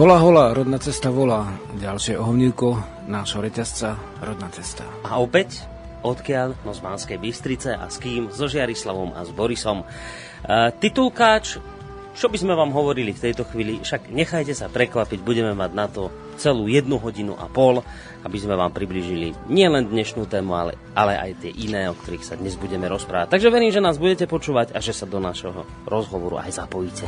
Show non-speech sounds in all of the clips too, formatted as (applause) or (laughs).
Hola, hola, rodná cesta volá. Ďalšie ohovnívko nášho reťazca Rodná cesta. A opäť odkiaľ? No z Banskej Bystrice a s kým? So Žiarislavom a s Borisom. Uh, titulkáč, čo by sme vám hovorili v tejto chvíli? Však nechajte sa prekvapiť, budeme mať na to celú jednu hodinu a pol, aby sme vám približili nielen dnešnú tému, ale, ale aj tie iné, o ktorých sa dnes budeme rozprávať. Takže verím, že nás budete počúvať a že sa do našho rozhovoru aj zapojíte.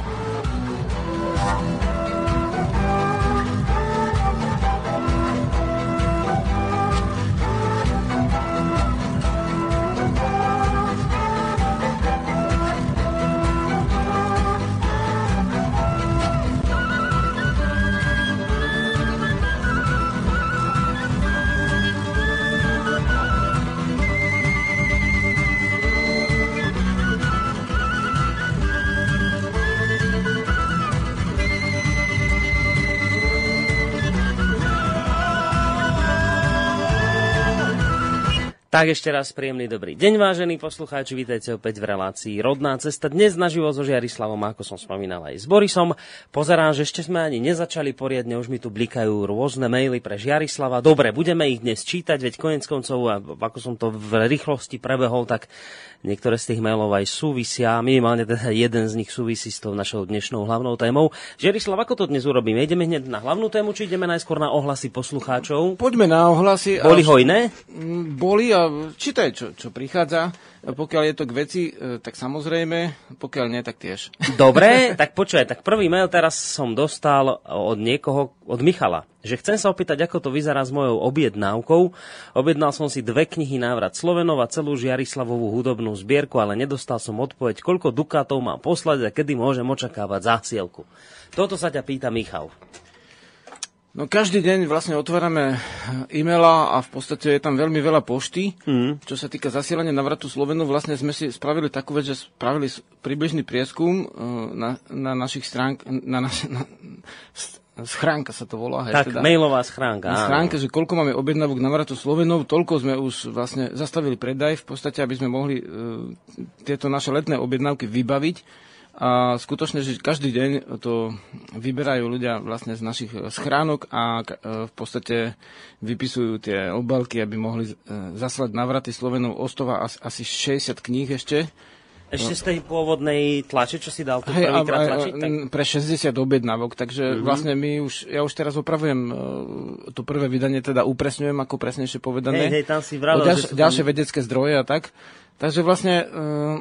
Tak ešte raz príjemný dobrý deň, vážení poslucháči, vítajte opäť v relácii Rodná cesta. Dnes naživo so Žiarislavom, ako som spomínal aj s Borisom. Pozerám, že ešte sme ani nezačali poriadne, už mi tu blikajú rôzne maily pre Žiarislava. Dobre, budeme ich dnes čítať, veď konec koncov, ako som to v rýchlosti prebehol, tak Niektoré z tých mailov aj súvisia, minimálne teda jeden z nich súvisí s tou našou dnešnou hlavnou témou. Žerislav, ako to dnes urobíme? Ideme hneď na hlavnú tému, či ideme najskôr na ohlasy poslucháčov? Poďme na ohlasy. Boli hojné? Mm, boli a čítaj, čo, čo prichádza. Pokiaľ je to k veci, e, tak samozrejme, pokiaľ nie, tak tiež. Dobre, tak počuj, tak prvý mail teraz som dostal od niekoho, od Michala, že chcem sa opýtať, ako to vyzerá s mojou objednávkou. Objednal som si dve knihy Návrat Slovenov a celú Žiarislavovú hudobnú zbierku, ale nedostal som odpoveď, koľko dukátov mám poslať a kedy môžem očakávať zásielku. Toto sa ťa pýta Michal. No každý deň vlastne otvárame e-maila a v podstate je tam veľmi veľa pošty. Mm. Čo sa týka zasielania navratu Slovenu, vlastne sme si spravili takú vec, že spravili približný prieskum e, na, na našich stránk, na, naš, na, schránka sa to volá. Tak, teda, mailová schránka. Na schránke, že koľko máme objednávok navratu Slovenov, toľko sme už vlastne zastavili predaj, v podstate, aby sme mohli uh, tieto naše letné objednávky vybaviť a skutočne, že každý deň to vyberajú ľudia vlastne z našich schránok a e, v podstate vypisujú tie obalky, aby mohli e, zaslať navraty Slovenov Ostova asi 60 kníh ešte. Ešte z tej pôvodnej tlače, čo si dal tu hey, prvýkrát tlačiť? Tak... Pre 60 objednávok, takže mm-hmm. vlastne my už, ja už teraz opravujem to prvé vydanie, teda upresňujem, ako presnejšie povedané. Hej, hej, tam si vravel, ďalš, ďalšie tam... vedecké zdroje a tak. Takže vlastne uh,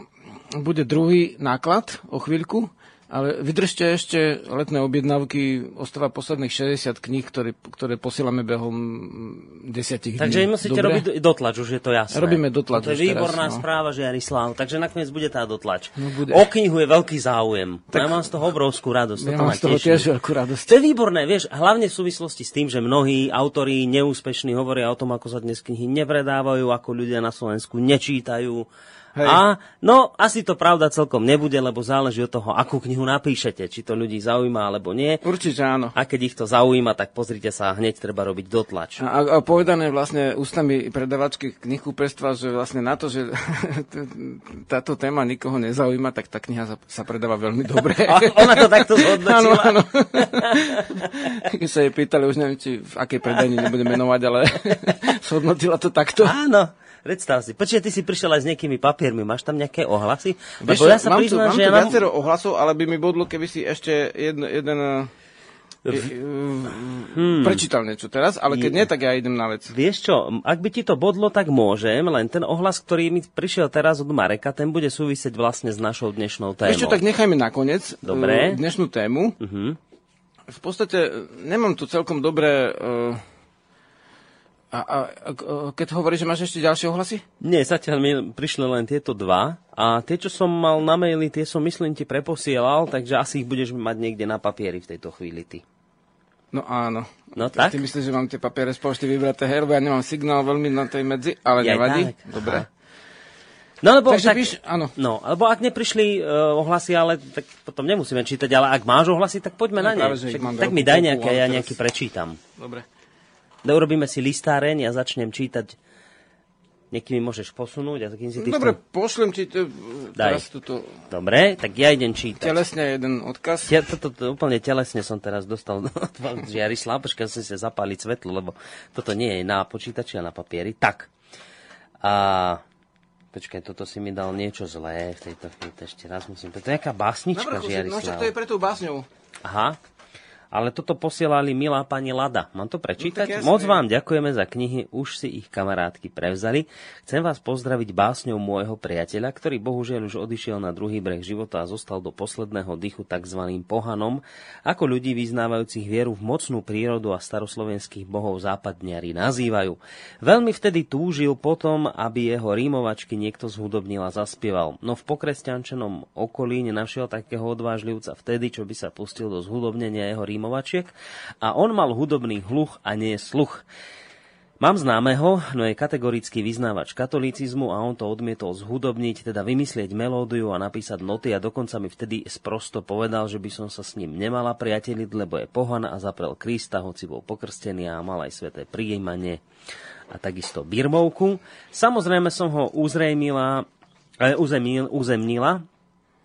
bude druhý náklad o chvíľku, ale vydržte ešte letné objednávky, ostáva posledných 60 kníh, ktoré, ktoré posielame behom 10 dní. Takže musíte Dobre? robiť dotlač, už je to jasné. Robíme dotlač. To je výborná teraz, no. správa, že Jarislav. Takže nakoniec bude tá dotlač. No bude. O knihu je veľký záujem. Tak, ja mám z toho obrovskú radosť. Ja mám z toho tiež veľkú radosť. To je výborné, vieš, hlavne v súvislosti s tým, že mnohí autori neúspešní hovoria o tom, ako sa dnes knihy nepredávajú, ako ľudia na Slovensku nečítajú Hej. A no, asi to pravda celkom nebude, lebo záleží od toho, akú knihu napíšete, či to ľudí zaujíma alebo nie. Určite áno. A keď ich to zaujíma, tak pozrite sa, hneď treba robiť dotlač. A, a povedané vlastne ústami predavačky knihkúpestva, že vlastne na to, že (laughs) táto téma nikoho nezaujíma, tak tá kniha sa, sa predáva veľmi dobre. (laughs) Ona to takto zhodnotila. Áno, áno. (laughs) Keď sa jej pýtali, už neviem, či v akej predajni nebudem menovať, ale zhodnotila to takto. Áno. Predstav si. Počkaj, ty si prišiel aj s nejakými papiermi. Máš tam nejaké ohlasy? Lebo ja sa mám priznám, tu, mám že tu ja viacero ohlasov, ale by mi bodlo, keby si ešte jeden, jeden Hmm. Prečítal niečo teraz, ale keď nie, tak ja idem na vec. Vieš čo, ak by ti to bodlo, tak môžem, len ten ohlas, ktorý mi prišiel teraz od Mareka, ten bude súvisieť vlastne s našou dnešnou témou. Vieš čo, tak nechajme nakoniec Dobre. dnešnú tému. Uh-huh. V podstate nemám tu celkom dobré uh, a, a, a keď hovoríš, že máš ešte ďalšie ohlasy? Nie, zatiaľ mi prišli len tieto dva. A tie, čo som mal na maili, tie som myslím ti preposielal, takže asi ich budeš mať niekde na papieri v tejto chvíli ty. No áno. No tak? Ty myslíš, že mám tie papiere z pošty vybraté, hej, lebo ja nemám signál veľmi na tej medzi, ale ja nevadí. Tak. Dobre. No, lebo Takže tak, píš, áno. No, lebo ak neprišli uh, ohlasy, ale tak potom nemusíme čítať, ale ak máš ohlasy, tak poďme no, na ne. Však, tak mi daj nejaké, ja nejaký prečítam. Dobre. Urobíme si listáreň a začnem čítať Niekým môžeš posunúť a takým si ty Dobre, chcel... pošlem ti to, Daj. toto Dobre, tak ja idem čítať. telesne jeden odkaz. Ja toto to, úplne telesne som teraz dostal (laughs) od Žiarislav, počkaj, som si zapáliť svetlo, lebo toto nie je na počítači a na papieri. Tak. A počkaj, toto si mi dal niečo zlé v tejto chvíli. To ešte raz musím. To je nejaká básnička vrchu si, no to je pre tú básňou. Aha. Ale toto posielali milá pani Lada. Mám to prečítať? No. Moc vám ďakujeme za knihy, už si ich kamarátky prevzali. Chcem vás pozdraviť básňou môjho priateľa, ktorý bohužiaľ už odišiel na druhý breh života a zostal do posledného dychu tzv. pohanom, ako ľudí vyznávajúcich vieru v mocnú prírodu a staroslovenských bohov západniari nazývajú. Veľmi vtedy túžil potom, aby jeho rímovačky niekto zhudobnil a zaspieval. No v pokresťančenom okolí nenašiel takého odvážlivca vtedy, čo by sa pustil do zhudobnenia jeho rímovačiek a on mal hudobný hluch a nie sluch. Mám známeho, no je kategorický vyznávač katolicizmu a on to odmietol zhudobniť, teda vymyslieť melódiu a napísať noty a dokonca mi vtedy sprosto povedal, že by som sa s ním nemala priateliť, lebo je pohan a zaprel Krista, hoci bol pokrstený a mal aj sveté prijímanie a takisto birmovku. Samozrejme som ho uzrejmila, e, uzemnil, uzemnila,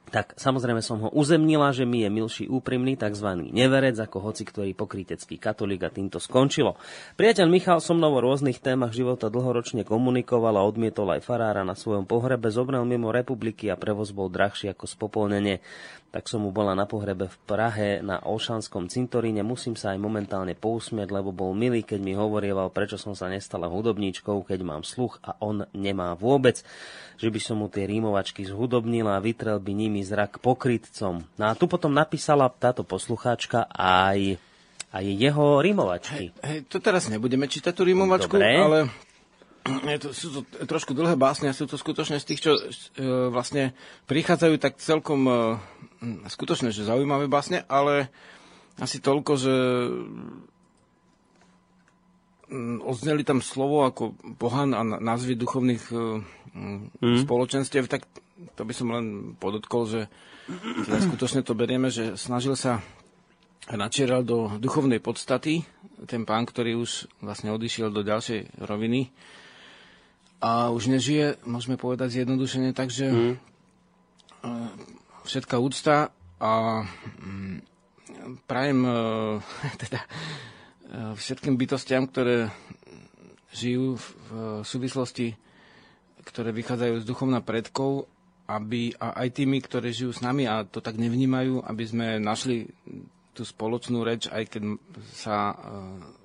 tak samozrejme som ho uzemnila, že mi je milší úprimný, tzv. neverec, ako hoci ktorý pokrytecký katolík a týmto skončilo. Priateľ Michal so mnou o rôznych témach života dlhoročne komunikoval a odmietol aj farára na svojom pohrebe, zomrel mimo republiky a prevoz bol drahší ako spopolnenie. Tak som mu bola na pohrebe v Prahe na Olšanskom cintoríne. Musím sa aj momentálne pousmieť, lebo bol milý, keď mi hovorieval, prečo som sa nestala hudobníčkou, keď mám sluch a on nemá vôbec. Že by som mu tie rímovačky zhudobnila a vytrel by nimi zrak pokrytcom. No a tu potom napísala táto poslucháčka aj, aj jeho rímovačky. Hej, to teraz nebudeme čítať tú rímovačku, Dobre. ale (clears throat) je to, sú to trošku dlhé básne a sú to skutočne z tých, čo e, vlastne prichádzajú tak celkom e, skutočne, že zaujímavé básne, ale asi toľko, že odzneli tam slovo ako pohan a názvy duchovných mm. spoločenstiev, tak to by som len podotkol, že teda skutočne to berieme, že snažil sa načieral do duchovnej podstaty ten pán, ktorý už vlastne odišiel do ďalšej roviny a už nežije, môžeme povedať zjednodušene, takže mm. všetká úcta a prajem e, (laughs) teda všetkým bytostiam, ktoré žijú v v súvislosti, ktoré vychádzajú z duchovna predkov, aby a aj tými, ktorí žijú s nami a to tak nevnímajú, aby sme našli tú spoločnú reč, aj keď sa e,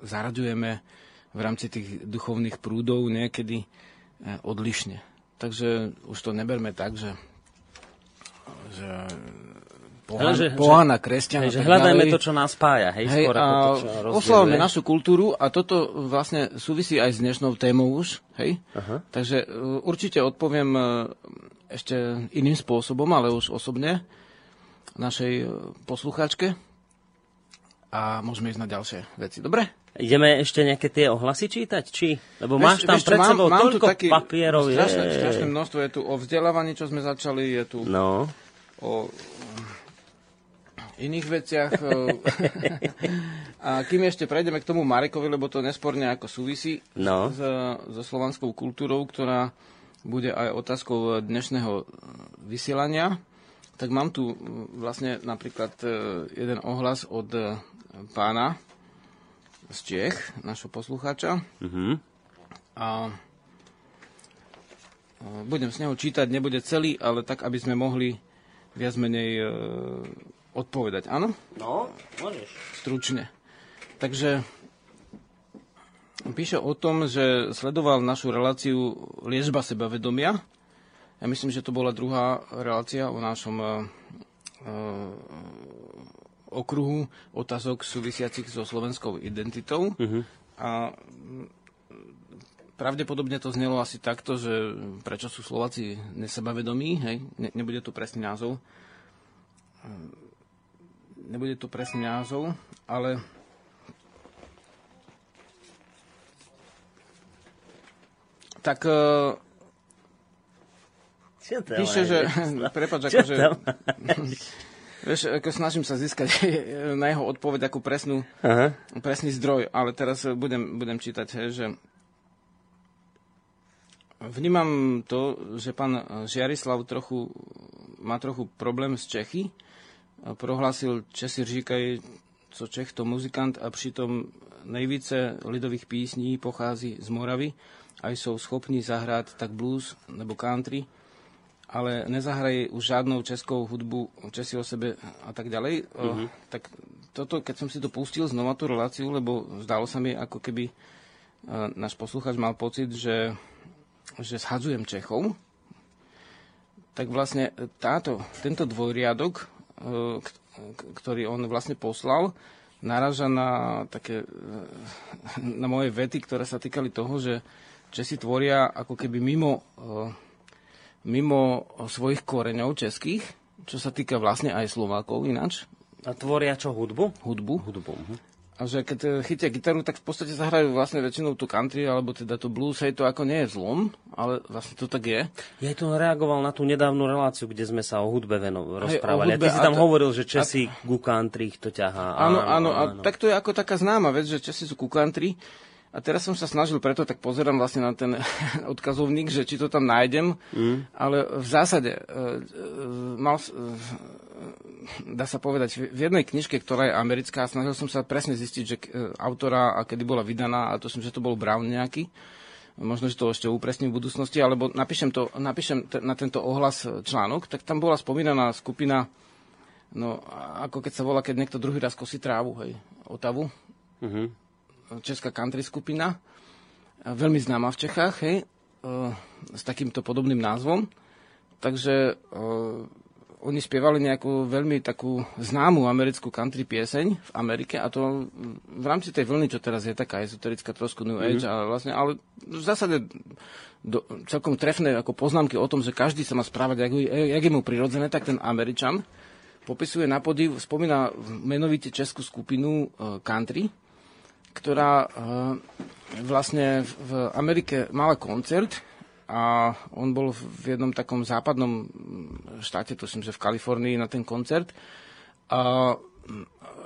zaraďujeme v rámci tých duchovných prúdov niekedy e, odlišne. Takže už to neberme tak, že, že pohan, že- pohana, kresťan a Hej, že hľadajme ďalej. to, čo nás spája, hej, Hej, skôr a to, čo našu kultúru a toto vlastne súvisí aj s dnešnou témou už, hej? Aha. Takže uh, určite odpoviem uh, ešte iným spôsobom, ale už osobne našej uh, poslucháčke a môžeme ísť na ďalšie veci. Dobre? Ideme ešte nejaké tie ohlasy čítať, či? Lebo máš Vieš- tam vieš pred sebou mám toľko taký papierov. Strašné, je. strašné množstvo je tu o vzdelávaní, čo sme začali, je tu No, o iných veciach. o- (laughs) a kým ešte prejdeme k tomu Marekovi, lebo to nesporne ako súvisí No. s, so slovanskou kultúrou, ktorá bude aj otázkou dnešného vysielania, tak mám tu vlastne napríklad jeden ohlas od pána z Čech, našho poslucháča. mhm. A budem z neho čítať, nebude celý, ale tak, aby sme mohli viac menej odpovedať. Áno? no, môžeš. Stručne. Takže píše o tom, že sledoval našu reláciu Liežba sebavedomia. Ja myslím, že to bola druhá relácia o našom e, e, okruhu otázok súvisiacich so slovenskou identitou. A mm, pravdepodobne to znelo asi takto, že prečo sú Slováci nesebavedomí, hej? Ne, nebude to presný názov. Nebude to presný názov, ale tak e, Čo tam píše, že... (laughs) Prepač, akože... (laughs) Vieš, ako snažím sa získať (laughs) na jeho odpoveď akú presnú, Aha. presný zdroj, ale teraz budem, budem čítať, že Vnímam to, že pán Žiarislav trochu, má trochu problém s Čechy. Prohlásil Česi říkají, co Čech to muzikant a přitom nejvíce lidových písní pochází z Moravy a jsou schopní zahrát tak blues nebo country, ale nezahrají už žádnou českou hudbu, Česi o sebe a tak ďalej. Mm-hmm. Tak toto, keď som si to pustil znova tú reláciu, lebo zdalo sa mi, ako keby náš posluchač mal pocit, že že shadzujem Čechov, tak vlastne táto, tento dvojriadok, e, ktorý on vlastne poslal, naraža na také, e, na moje vety, ktoré sa týkali toho, že Česi tvoria ako keby mimo, e, mimo svojich koreňov českých, čo sa týka vlastne aj Slovákov ináč. A tvoria čo, hudbu? Hudbu. Hudbu. A že keď e, chytia gitaru, tak v podstate zahrajú vlastne väčšinou tú country, alebo teda tú blues, hej, to ako nie je zlom, ale vlastne to tak je. Ja to reagoval na tú nedávnu reláciu, kde sme sa o hudbe veno, rozprávali. Hej, hudbe, a ty si tam a hovoril, že Česi a... ku country ich to ťahá. Áno, áno, áno, a tak to je ako taká známa vec, že Česi sú ku country. A teraz som sa snažil, preto tak pozerám vlastne na ten (laughs) odkazovník, že či to tam nájdem, mm. ale v zásade e, e, mal, dá sa povedať, v jednej knižke, ktorá je americká, snažil som sa presne zistiť, že e, autora a kedy bola vydaná, a to som, že to bol Brown nejaký, možno, že to ešte upresním v budúcnosti, alebo napíšem, to, napíšem t- na tento ohlas e, článok, tak tam bola spomínaná skupina, no ako keď sa volá, keď niekto druhý raz kosí trávu, hej, Otavu, uh-huh. česká country skupina, veľmi známa v Čechách, hej, e, s takýmto podobným názvom. Takže oni spievali nejakú veľmi takú známu americkú country pieseň v Amerike a to v rámci tej vlny, čo teraz je taká ezoterická trošku New Age, mm-hmm. a vlastne, ale v zásade do, celkom trefné ako poznámky o tom, že každý sa má správať, jak, jak je mu prirodzené, tak ten Američan popisuje na podiv, spomína menovite českú skupinu uh, country, ktorá uh, vlastne v Amerike mala koncert, a on bol v jednom takom západnom štáte, tuším, že v Kalifornii na ten koncert. A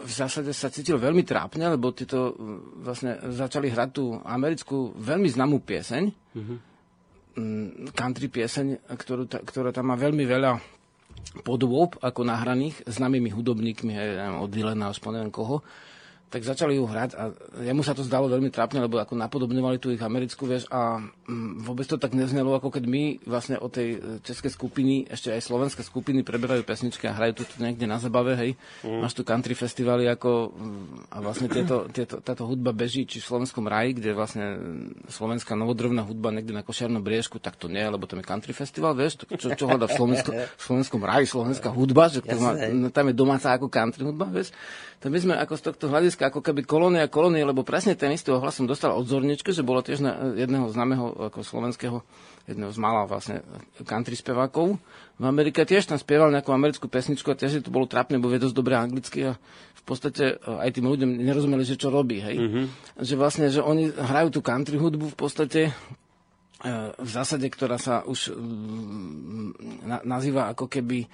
v zásade sa cítil veľmi trápne, lebo títo vlastne začali hrať tú americkú veľmi známú pieseň, mm-hmm. country pieseň, ktorú, ktorá tam má veľmi veľa podôb ako nahraných známymi hudobníkmi, od Dylana, od neviem koho tak začali ju hrať a jemu sa to zdalo veľmi trápne, lebo ako napodobňovali tú ich americkú vieš a mm, vôbec to tak neznelo, ako keď my vlastne o tej e, českej skupiny, ešte aj slovenské skupiny preberajú pesničky a hrajú tu niekde na zabave, hej. Mm. Máš tu country festivaly ako mm, a vlastne tieto, tieto, táto hudba beží či v slovenskom raji, kde vlastne slovenská novodrovná hudba niekde na Košiarnom briežku, tak to nie, lebo tam je country festival, vieš, to, čo, čo hľadá v, Slovensko, v slovenskom raji, slovenská hudba, že má, tam je domáca ako country hudba, vieš. Tak my sme ako z tohto hľadiska ako keby kolónia kolónie, lebo presne ten istý ohlas som dostal od Zorničky, že bolo tiež na jedného známeho ako slovenského, jedného z mála vlastne country spevákov. V Amerike tiež tam spieval nejakú americkú pesničku a tiež to bolo trápne, bo vie dosť dobre anglicky a v podstate e, aj tým ľuďom nerozumeli, že čo robí, hej. Mm-hmm. Že vlastne, že oni hrajú tú country hudbu v podstate e, v zásade, ktorá sa už mm, nazýva ako keby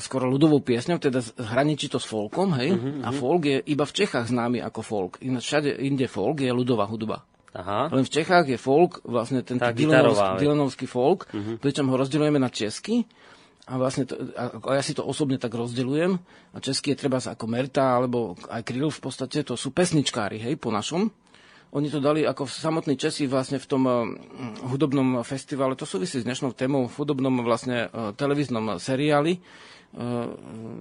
skoro ľudovou piesňou, teda hraničí to s folkom, hej? Uh-huh, uh-huh. A folk je iba v Čechách známy ako folk. Ináč všade inde folk je ľudová hudba. Aha. Len v Čechách je folk, vlastne ten Dylanovský, Dylanovský folk, uh-huh. pričom ho rozdeľujeme na česky. A vlastne to, a ja si to osobne tak rozdeľujem. A česky je treba ako Merta, alebo aj Kryl v podstate, to sú pesničkári, hej, po našom. Oni to dali ako v samotný Česi vlastne v tom uh, hudobnom festivale. To súvisí s dnešnou témou v hudobnom vlastne uh, televíznom seriáli. Uh,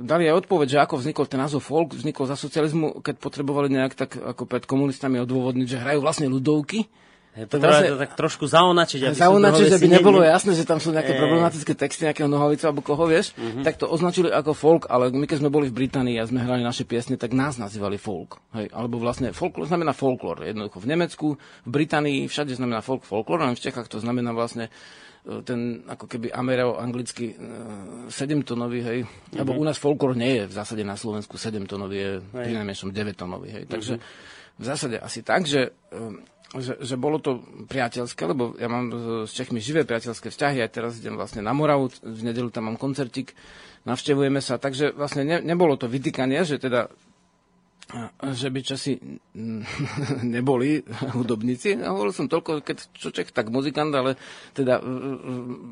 dali aj odpoveď, že ako vznikol ten názov folk, vznikol za socializmu, keď potrebovali nejak tak ako pred komunistami odôvodniť, že hrajú vlastne ľudovky Potrebujeme to tak trošku zaonačiť. Aby zaonačiť, aby nebolo ne... jasné, že tam sú nejaké e... problematické texty nejakého nohavicu alebo koho, vieš. Mm-hmm. Tak to označili ako folk, ale my keď sme boli v Británii a sme hrali naše piesne, tak nás nazývali folk. Hej. Alebo vlastne folklor znamená folklor. Jednoducho v Nemecku, v Británii, všade znamená folk, folklor, a v Čechách to znamená vlastne e, ten ako keby amero-anglicky uh, 7-tonový, hej. Mm-hmm. Lebo u nás folklor nie je v zásade na Slovensku 7-tonový, je pri najmenšom 9-tonový, hej. Takže mm-hmm. V zásade asi tak, že um, že, že bolo to priateľské, lebo ja mám s Čechmi živé priateľské vzťahy, aj teraz idem vlastne na Moravu, v nedelu tam mám koncertik, navštevujeme sa, takže vlastne ne, nebolo to vytýkanie, že teda že by časi (laughs) neboli hudobníci. Hovoril som toľko, keď čo Čech, tak muzikant, ale teda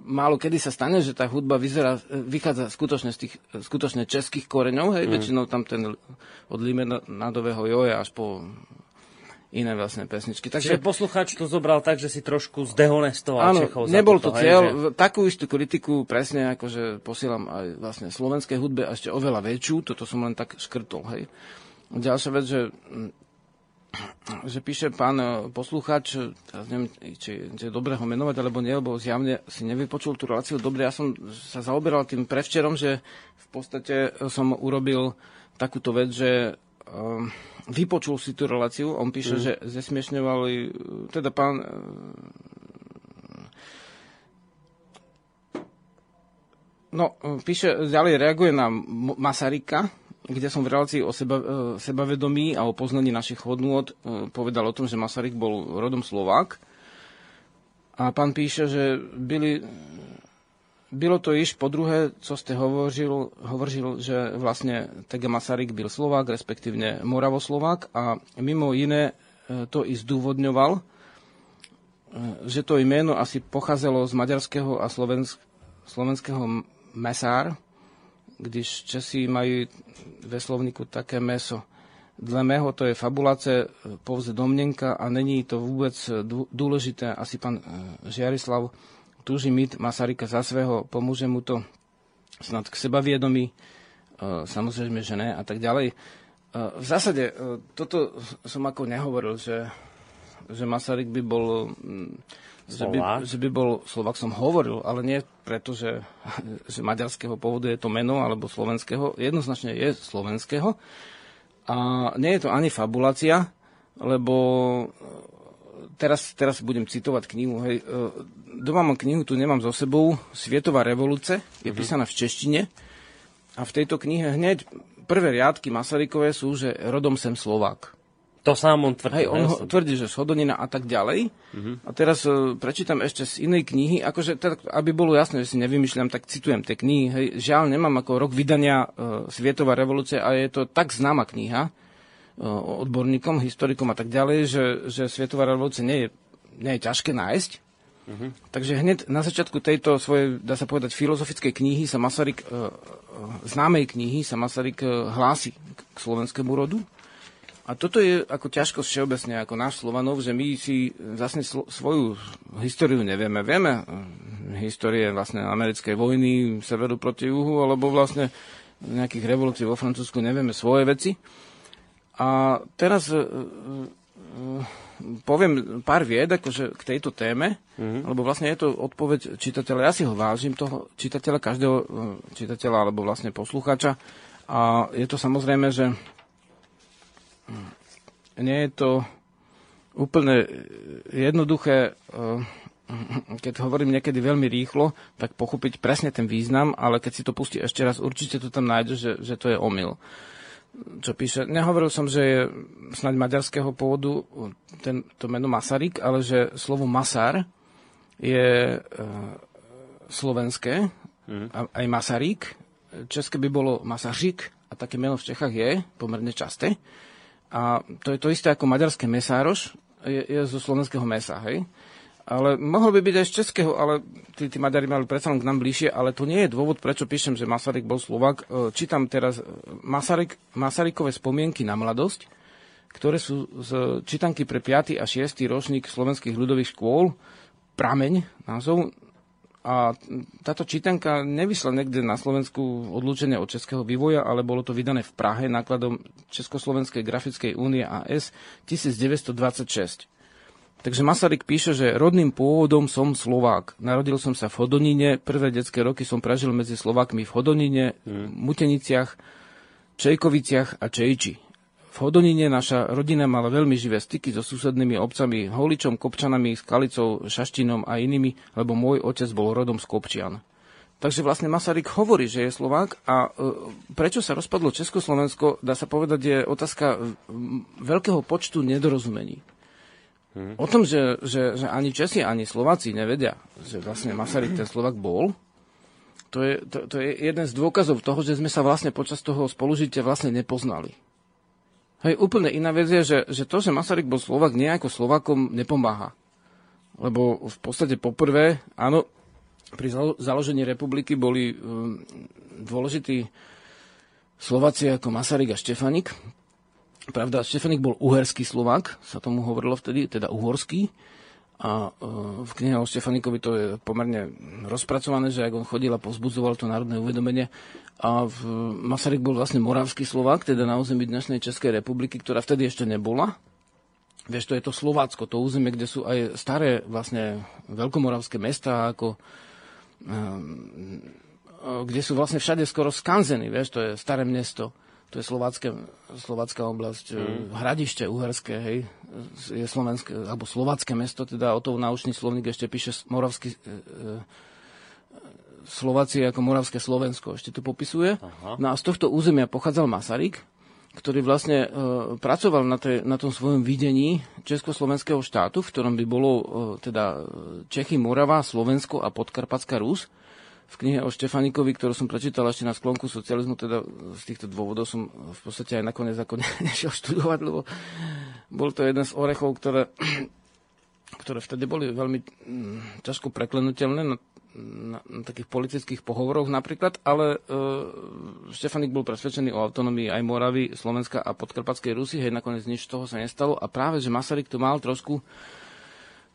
málo kedy sa stane, že tá hudba vyzerá, vychádza skutočne z tých skutočne českých koreňov, hej, mm. väčšinou tam ten od Limenadového joja až po iné vlastne pesničky. Takže Čiže poslucháč to zobral tak, že si trošku zdehonestoval áno, Čechov nebol to cieľ. Hej, že... Takú istú kritiku presne akože posielam aj vlastne slovenskej hudbe a ešte oveľa väčšiu. Toto som len tak škrtol. Hej. Ďalšia vec, že že píše pán e, poslucháč, teraz neviem, či, či je dobré ho menovať, alebo nie, lebo zjavne si nevypočul tú reláciu dobre. Ja som sa zaoberal tým prevčerom, že v podstate som urobil takúto vec, že um, vypočul si tú reláciu, on píše, mm. že zesmiešňovali, teda pán e, No, píše, ďalej reaguje na Masarika, kde som v relácii o seba, e, sebavedomí a o poznaní našich hodnôt e, povedal o tom, že Masaryk bol rodom Slovák. A pán píše, že byli bylo to již po druhé, co jste hovořil, hovořil že vlastně Tega Masaryk byl Slovák, respektive Moravoslovák a mimo jiné e, to i zdůvodňoval, e, že to jméno asi pocházelo z maďarského a slovensk, slovenského mesár, když Česi mají ve slovníku také meso. Dle mého to je fabulace, e, pouze domněnka a není to vůbec důležité. Asi pan Žiarislav túži mít Masaryka za svého, pomôže mu to snad k sebaviedomí, e, samozrejme, že ne a tak ďalej. V zásade toto som ako nehovoril, že, že Masaryk by bol že by, že by bol Slovak, som hovoril, ale nie preto, že, (laughs) že maďarského pôvodu je to meno, alebo slovenského. Jednoznačne je slovenského. A nie je to ani fabulácia, lebo teraz, teraz budem citovať knihu. Hej. E, doma mám knihu, tu nemám so sebou. Svietová revolúce je uh-huh. písaná v češtine. A v tejto knihe hneď prvé riadky Masarykové sú, že rodom sem Slovák. To sám on tvrdí. Hej, on ho tvrdí, že Shodonina a tak ďalej. Uh-huh. A teraz uh, prečítam ešte z inej knihy, akože teda, aby bolo jasné, že si nevymýšľam, tak citujem tie knihy. Hej, žiaľ, nemám ako rok vydania uh, Svietová revolúcia a je to tak známa kniha, odborníkom, historikom a tak ďalej, že, že Svietová revolúcia nie je, nie je ťažké nájsť. Uh-huh. Takže hneď na začiatku tejto svojej, dá sa povedať, filozofickej knihy sa Masaryk, e, e, známej knihy sa Masaryk e, hlási k slovenskému rodu. A toto je ako ťažko všeobecne, ako náš Slovanov, že my si vlastne svoju históriu nevieme. Vieme histórie vlastne americkej vojny, severu proti juhu, alebo vlastne nejakých revolúcií vo Francúzsku nevieme svoje veci. A teraz uh, uh, poviem pár vied akože k tejto téme, mm-hmm. lebo vlastne je to odpoveď čitateľa. Ja si ho vážim, toho čitateľa, každého čitateľa alebo vlastne poslucháča. A je to samozrejme, že nie je to úplne jednoduché, keď hovorím niekedy veľmi rýchlo, tak pochopiť presne ten význam, ale keď si to pustí ešte raz, určite to tam nájde, že, že to je omyl čo píše. Nehovoril som, že je snáď maďarského pôvodu ten, to meno Masaryk, ale že slovo Masar je e, slovenské, mm. a, aj Masaryk. České by bolo Masařik a také meno v Čechách je pomerne časté. A to je to isté ako maďarské mesároš, je, je zo slovenského mesa, hej? Ale mohol by byť aj z českého, ale tí, tí Maďari mali predsa len k nám bližšie, ale to nie je dôvod, prečo píšem, že Masaryk bol Slovak. E, čítam teraz e, Masaryk, Masarykové spomienky na mladosť, ktoré sú z čítanky pre 5. a 6. ročník slovenských ľudových škôl, Prameň názov. A táto čítanka nevysla niekde na Slovensku odlúčenie od českého vývoja, ale bolo to vydané v Prahe nákladom Československej grafickej únie AS 1926. Takže Masaryk píše, že rodným pôvodom som Slovák. Narodil som sa v Hodonine, prvé detské roky som prežil medzi Slovákmi v Hodonine, hmm. Muteniciach, Čejkoviciach a Čejči. V Hodonine naša rodina mala veľmi živé styky so susednými obcami Holičom, Kopčanami, Skalicou, Šaštinom a inými, lebo môj otec bol rodom z Kopčian. Takže vlastne Masaryk hovorí, že je Slovák a e, prečo sa rozpadlo Československo, dá sa povedať, je otázka veľkého počtu nedorozumení. Hmm. O tom, že, že, že ani Česi, ani Slováci nevedia, že vlastne Masaryk ten Slovak bol, to je, to, to je jeden z dôkazov toho, že sme sa vlastne počas toho spolužitia vlastne nepoznali. Hej, úplne iná vec je, že, že to, že Masaryk bol Slovak, nejako Slovakom nepomáha. Lebo v podstate poprvé, áno, pri založení republiky boli um, dôležití Slováci ako Masaryk a Štefanik. Pravda, Štefanik bol uherský Slovak, sa tomu hovorilo vtedy, teda uhorský. A uh, v knihe o Štefanikovi to je pomerne rozpracované, že ak on chodil a pozbudzoval to národné uvedomenie, a v, Masaryk bol vlastne moravský Slovák, teda na území dnešnej Českej republiky, ktorá vtedy ešte nebola. Vieš, to je to Slovácko, to územie, kde sú aj staré vlastne veľkomoravské mesta, ako, um, kde sú vlastne všade skoro skanzeny, vieš, to je staré mesto, to je slovácké, slovácká oblasť, mm. hradište uherské, hej, je slovenské, alebo slovácké mesto, teda o to naučný slovník ešte píše moravský, e, e, Slováci ako Moravské Slovensko ešte tu popisuje. Aha. No a z tohto územia pochádzal Masaryk, ktorý vlastne e, pracoval na, te, na tom svojom videní Československého štátu, v ktorom by bolo e, teda Čechy, Morava, Slovensko a Podkarpatská Rus. V knihe o Štefanikovi, ktorú som prečítal ešte na sklonku socializmu, teda z týchto dôvodov som v podstate aj nakoniec ako ne, (laughs) nešiel študovať, lebo bol to jeden z orechov, ktoré, (clears throat) ktoré vtedy boli veľmi mm, ťažko preklenutelné. No, na, na takých politických pohovoroch napríklad, ale e, Štefanik bol presvedčený o autonómii aj Moravy, Slovenska a Podkarpatskej Rusy, hej, nakoniec nič z toho sa nestalo a práve, že Masaryk to mal trošku,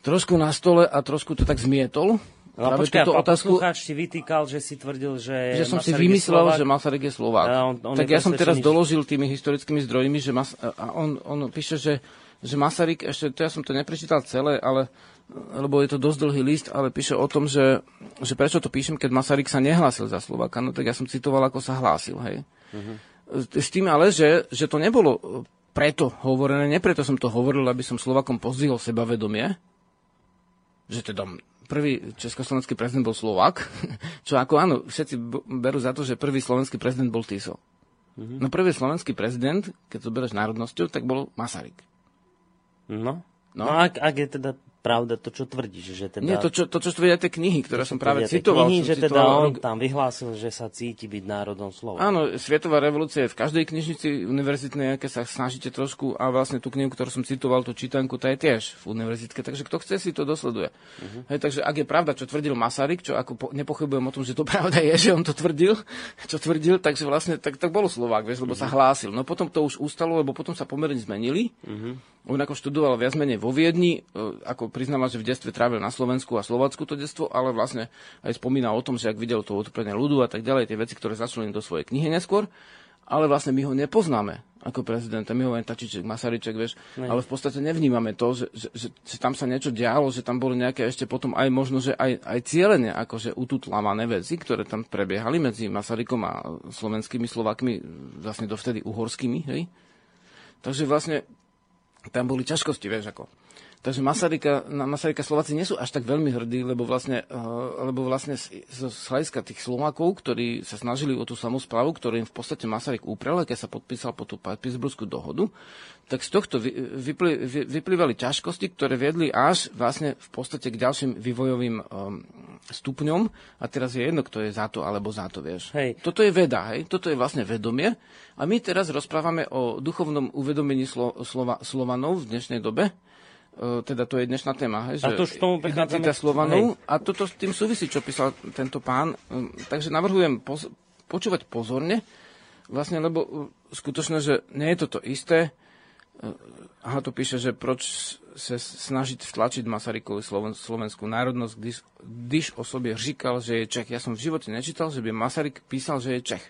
trošku na stole a trošku to tak zmietol. No a počkaj, túto otázku, si vytýkal, že si tvrdil, že Že som Masaryk si vymyslel, že Masaryk je Slovák. on, on tak ja som teraz doložil tými historickými zdrojmi, že Mas- a on, on píše, že, že Masaryk, ešte to ja som to neprečítal celé, ale lebo je to dosť dlhý list, ale píše o tom, že, že prečo to píšem, keď Masaryk sa nehlásil za Slováka. No tak ja som citoval, ako sa hlásil. Hej. Uh-huh. S tým ale, že, že to nebolo preto hovorené, nie preto som to hovoril, aby som Slovakom pozdvihol sebavedomie, že teda prvý československý prezident bol Slovak, (laughs) čo ako áno, všetci berú za to, že prvý slovenský prezident bol Tiso. Uh-huh. No prvý slovenský prezident, keď to bereš národnosťou, tak bol Masaryk. No, no. no ak, ak je teda pravda to, čo tvrdíš. Že teda, Nie, to, čo, to, čo tvrdia tie knihy, ktoré som práve citoval. Knihy, že teda on tam vyhlásil, že sa cíti byť národom slova. Áno, Svietová revolúcia je v každej knižnici univerzitnej, aké sa snažíte trošku, a vlastne tú knihu, ktorú som citoval, tú čítanku, tá je tiež v univerzitke, takže kto chce si to dosleduje. Uh-huh. Hej, takže ak je pravda, čo tvrdil Masaryk, čo ako po, nepochybujem o tom, že to (laughs) pravda je, že on to tvrdil, čo tvrdil, takže vlastne tak, tak bol Slovák, vieš, lebo uh-huh. sa mhm. hlásil. No potom to už ustalo, lebo potom sa pomerne zmenili. Uh-huh. On ako študoval viac menej vo Viedni, e, ako priznáva, že v detstve trávil na Slovensku a Slovacku to detstvo, ale vlastne aj spomína o tom, že ak videl to utrpenie ľudu a tak ďalej, tie veci, ktoré začali do svojej knihy neskôr, ale vlastne my ho nepoznáme ako prezidenta, my ho len Tačiček, Masaryček, vieš, ne. ale v podstate nevnímame to, že, že, že, že tam sa niečo dialo, že tam boli nejaké ešte potom aj možno, že aj, aj cieľene akože ututlamané veci, ktoré tam prebiehali medzi Masarykom a slovenskými Slovakmi, vlastne dovtedy uhorskými, hej. Takže vlastne tam boli ťažkosti, vieš, ako. Takže Masaryka, na Masaryka Slováci nie sú až tak veľmi hrdí, lebo vlastne, uh, lebo vlastne z, z, hľadiska tých Slovákov, ktorí sa snažili o tú samozprávu, ktorú im v podstate Masaryk uprel, keď sa podpísal po tú Pittsburghskú dohodu, tak z tohto vy, vypli, vy, vyplývali ťažkosti, ktoré viedli až vlastne v podstate k ďalším vývojovým um, stupňom. A teraz je jedno, kto je za to alebo za to, vieš. Hej. Toto je veda, hej? Toto je vlastne vedomie. A my teraz rozprávame o duchovnom uvedomení Slo, Slova, Slovanov v dnešnej dobe teda to je dnešná téma, hej, že a to tomu identita Slovanov. Hej. A toto s tým súvisí, čo písal tento pán. E, takže navrhujem poz, počúvať pozorne, vlastne, lebo e, skutočne, že nie je toto isté. Aha, tu píše, že proč sa snažiť stlačiť Masarykovi sloven, slovenskú národnosť, když, když o sobě říkal, že je Čech. Ja som v živote nečítal, že by Masaryk písal, že je Čech.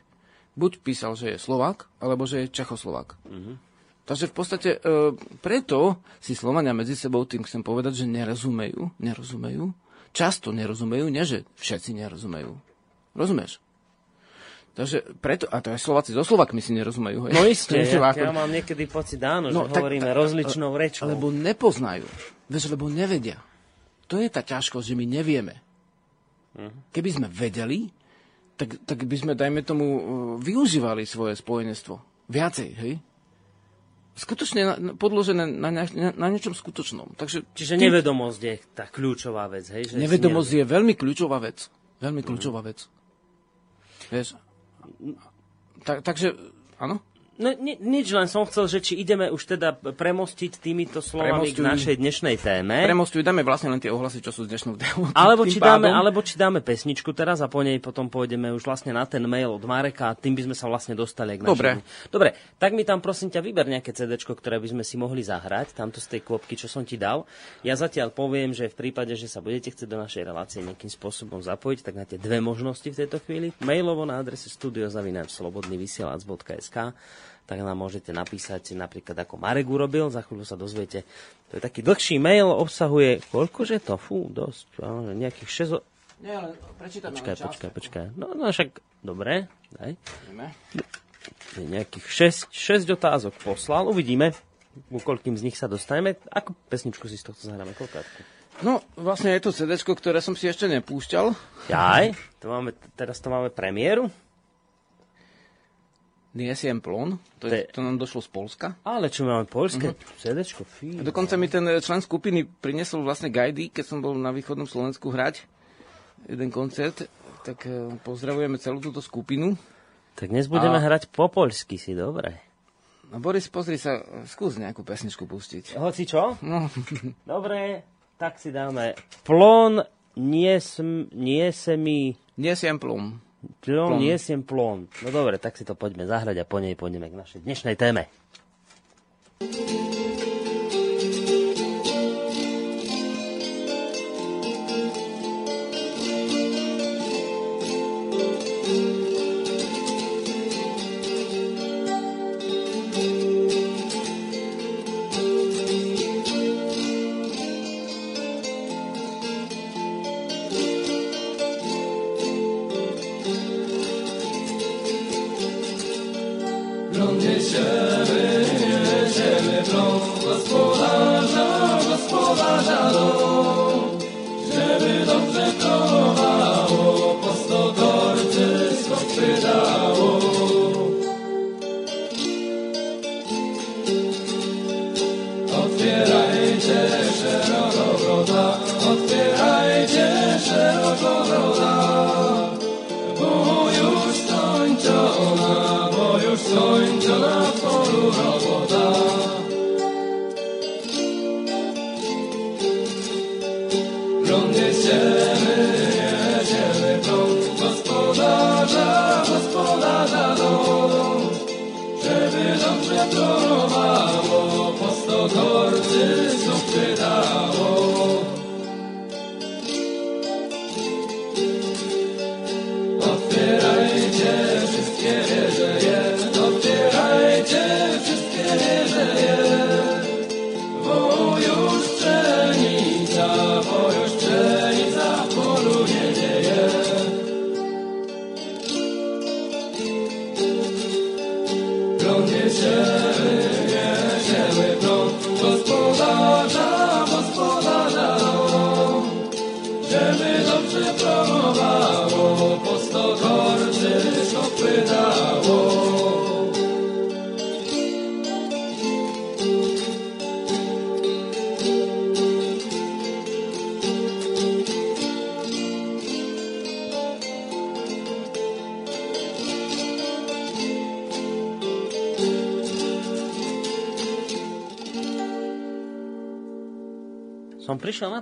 Buď písal, že je Slovák, alebo že je Čechoslovák. Mm-hmm. Takže v podstate e, preto si Slovania medzi sebou, tým chcem povedať, že nerozumejú, nerozumejú, často nerozumejú, nie že všetci nerozumejú. Rozumieš? Takže preto, a to aj Slováci so Slovakmi si nerozumejú. Hej? No isté, (laughs) ja, ja mám niekedy pocit, áno, no, že tak, hovoríme tak, rozličnou rečou. Lebo nepoznajú, vieš, lebo nevedia. To je tá ťažkosť, že my nevieme. Uh-huh. Keby sme vedeli, tak, tak by sme, dajme tomu, e, využívali svoje spojenstvo. Viacej, hej? Skutočne podložené na, na, na niečom skutočnom. Takže Čiže tým, nevedomosť je tá kľúčová vec, hej? Že nevedomosť je veľmi kľúčová vec. Veľmi kľúčová vec. Vieš? Tak, takže, áno? No ni, nič, len som chcel, že či ideme už teda premostiť týmito slovami Premostuj. k našej dnešnej téme. Premostuj, dáme vlastne len tie ohlasy, čo sú z dnešnou témou. (laughs) Alebo či, dáme, alebo či dáme pesničku teraz a po nej potom pôjdeme už vlastne na ten mail od Mareka a tým by sme sa vlastne dostali k našej... Dobre. Dobre, tak mi tam prosím ťa vyber nejaké CD, ktoré by sme si mohli zahrať, tamto z tej kôpky, čo som ti dal. Ja zatiaľ poviem, že v prípade, že sa budete chcieť do našej relácie nejakým spôsobom zapojiť, tak máte dve možnosti v tejto chvíli. Mailovo na adrese studiozavináčslobodnyvysielac.sk tak nám môžete napísať napríklad ako Marek urobil, za chvíľu sa dozviete. To je taký dlhší mail, obsahuje, koľkože to? Fú, dosť, nejakých 6... Nie, ale prečítam Počkaj, počkaj, počkaj. No, no však, dobre, daj. Ideme. Nejakých 6, 6 otázok poslal, uvidíme, ku koľkým z nich sa dostaneme. Ako pesničku si z tohto zahráme, koľkátku? No, vlastne je to CD, ktoré som si ešte nepúšťal. Jaj, to máme, teraz to máme premiéru. Niesiem plon, to, je, to nám došlo z Polska. Ale čo máme polské uh-huh. CDčko, fí. Dokonca mi ten člen skupiny prinesol vlastne gajdy, keď som bol na východnom Slovensku hrať jeden koncert, tak eh, pozdravujeme celú túto skupinu. Tak dnes budeme a... hrať po poľsky, si dobre. No Boris, pozri sa, skús nejakú pesničku pustiť. Hoci čo? No. (laughs) (laughs) Dobre, tak si dáme plon, nie, sm, nie se mi... Niesiem plom. Plon, nie sem plon. No dobre, tak si to poďme zahrať a po nej pôjdeme k našej dnešnej téme.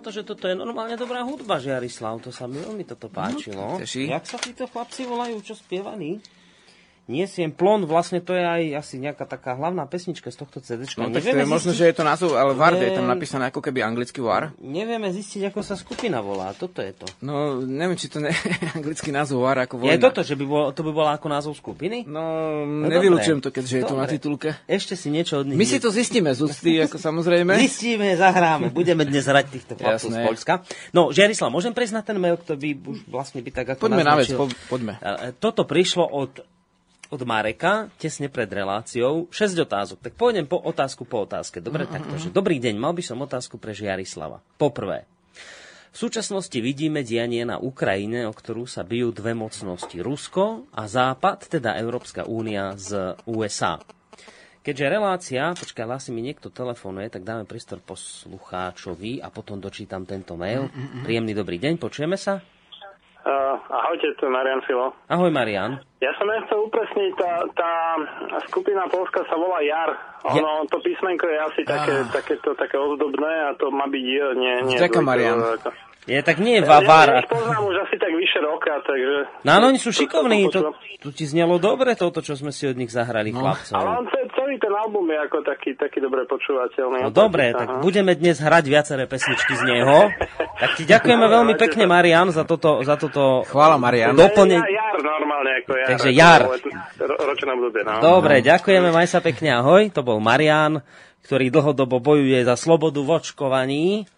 Že toto je normálne dobrá hudba, Žiarislav. To sa mi veľmi toto páčilo. No, Jak sa títo chlapci volajú, čo spievaní? Niesiem plon, vlastne to je aj asi nejaká taká hlavná pesnička z tohto CD. No tak to je možno, že je to názov, ale War, je tam napísané ako keby anglický War. Nevieme zistiť, ako sa skupina volá, toto je to. No, neviem, či to je (laughs) anglický názov War ako vojna. Je toto, že by bolo, to by bola ako názov skupiny? No, no nevylučujem to, keďže dobre. je to na titulke. Ešte si niečo od nich... My si to zistíme z ústy, (laughs) ako samozrejme. Zistíme, zahráme, budeme dnes hrať týchto chlapcov z Polska. No, Žiarislav, môžem prejsť na ten mail, ktorý by už vlastne by tak ako Poďme na vec, po, poďme. E, toto prišlo od od Mareka, tesne pred reláciou, 6 otázok. Tak pôjdem po otázku po otázke. Dobre, mm-hmm. takto, že dobrý deň, mal by som otázku pre Žiarislava. Poprvé, v súčasnosti vidíme dianie na Ukrajine, o ktorú sa bijú dve mocnosti. Rusko a Západ, teda Európska únia z USA. Keďže relácia, počkaj, hlási mi niekto telefonuje, tak dáme priestor poslucháčovi a potom dočítam tento mail. Mm-hmm. Príjemný dobrý deň, počujeme sa? Uh, ahojte, tu je Marian Filo. Ahoj Marian. Ja som chcel upresniť, tá, tá skupina Polska sa volá Jar. Ono, ja. to písmenko je asi také, ah. také, to, také ozdobné a to má byť J, nie, nie. Ďakujem, Marian. Ako... Je, tak nie Vavar. Ja, ja poznám už asi tak vyše roka, takže... No ale oni sú šikovní, to, to ti znelo dobre toto, čo sme si od nich zahrali, no. chlapcov. Ale on celý ten album je ako taký, taký dobre počúvateľný. No dobre, tak aha. budeme dnes hrať viaceré pesničky z neho. tak ti ďakujeme veľmi pekne, Marian, za toto... Za toto Chvála, Marian. Doplne... Ja, jar normálne, ako jar. Takže jar. Ročná bude, no. Dobre, ďakujeme, maj sa pekne, ahoj. To bol Marian, ktorý dlhodobo bojuje za slobodu v očkovaní.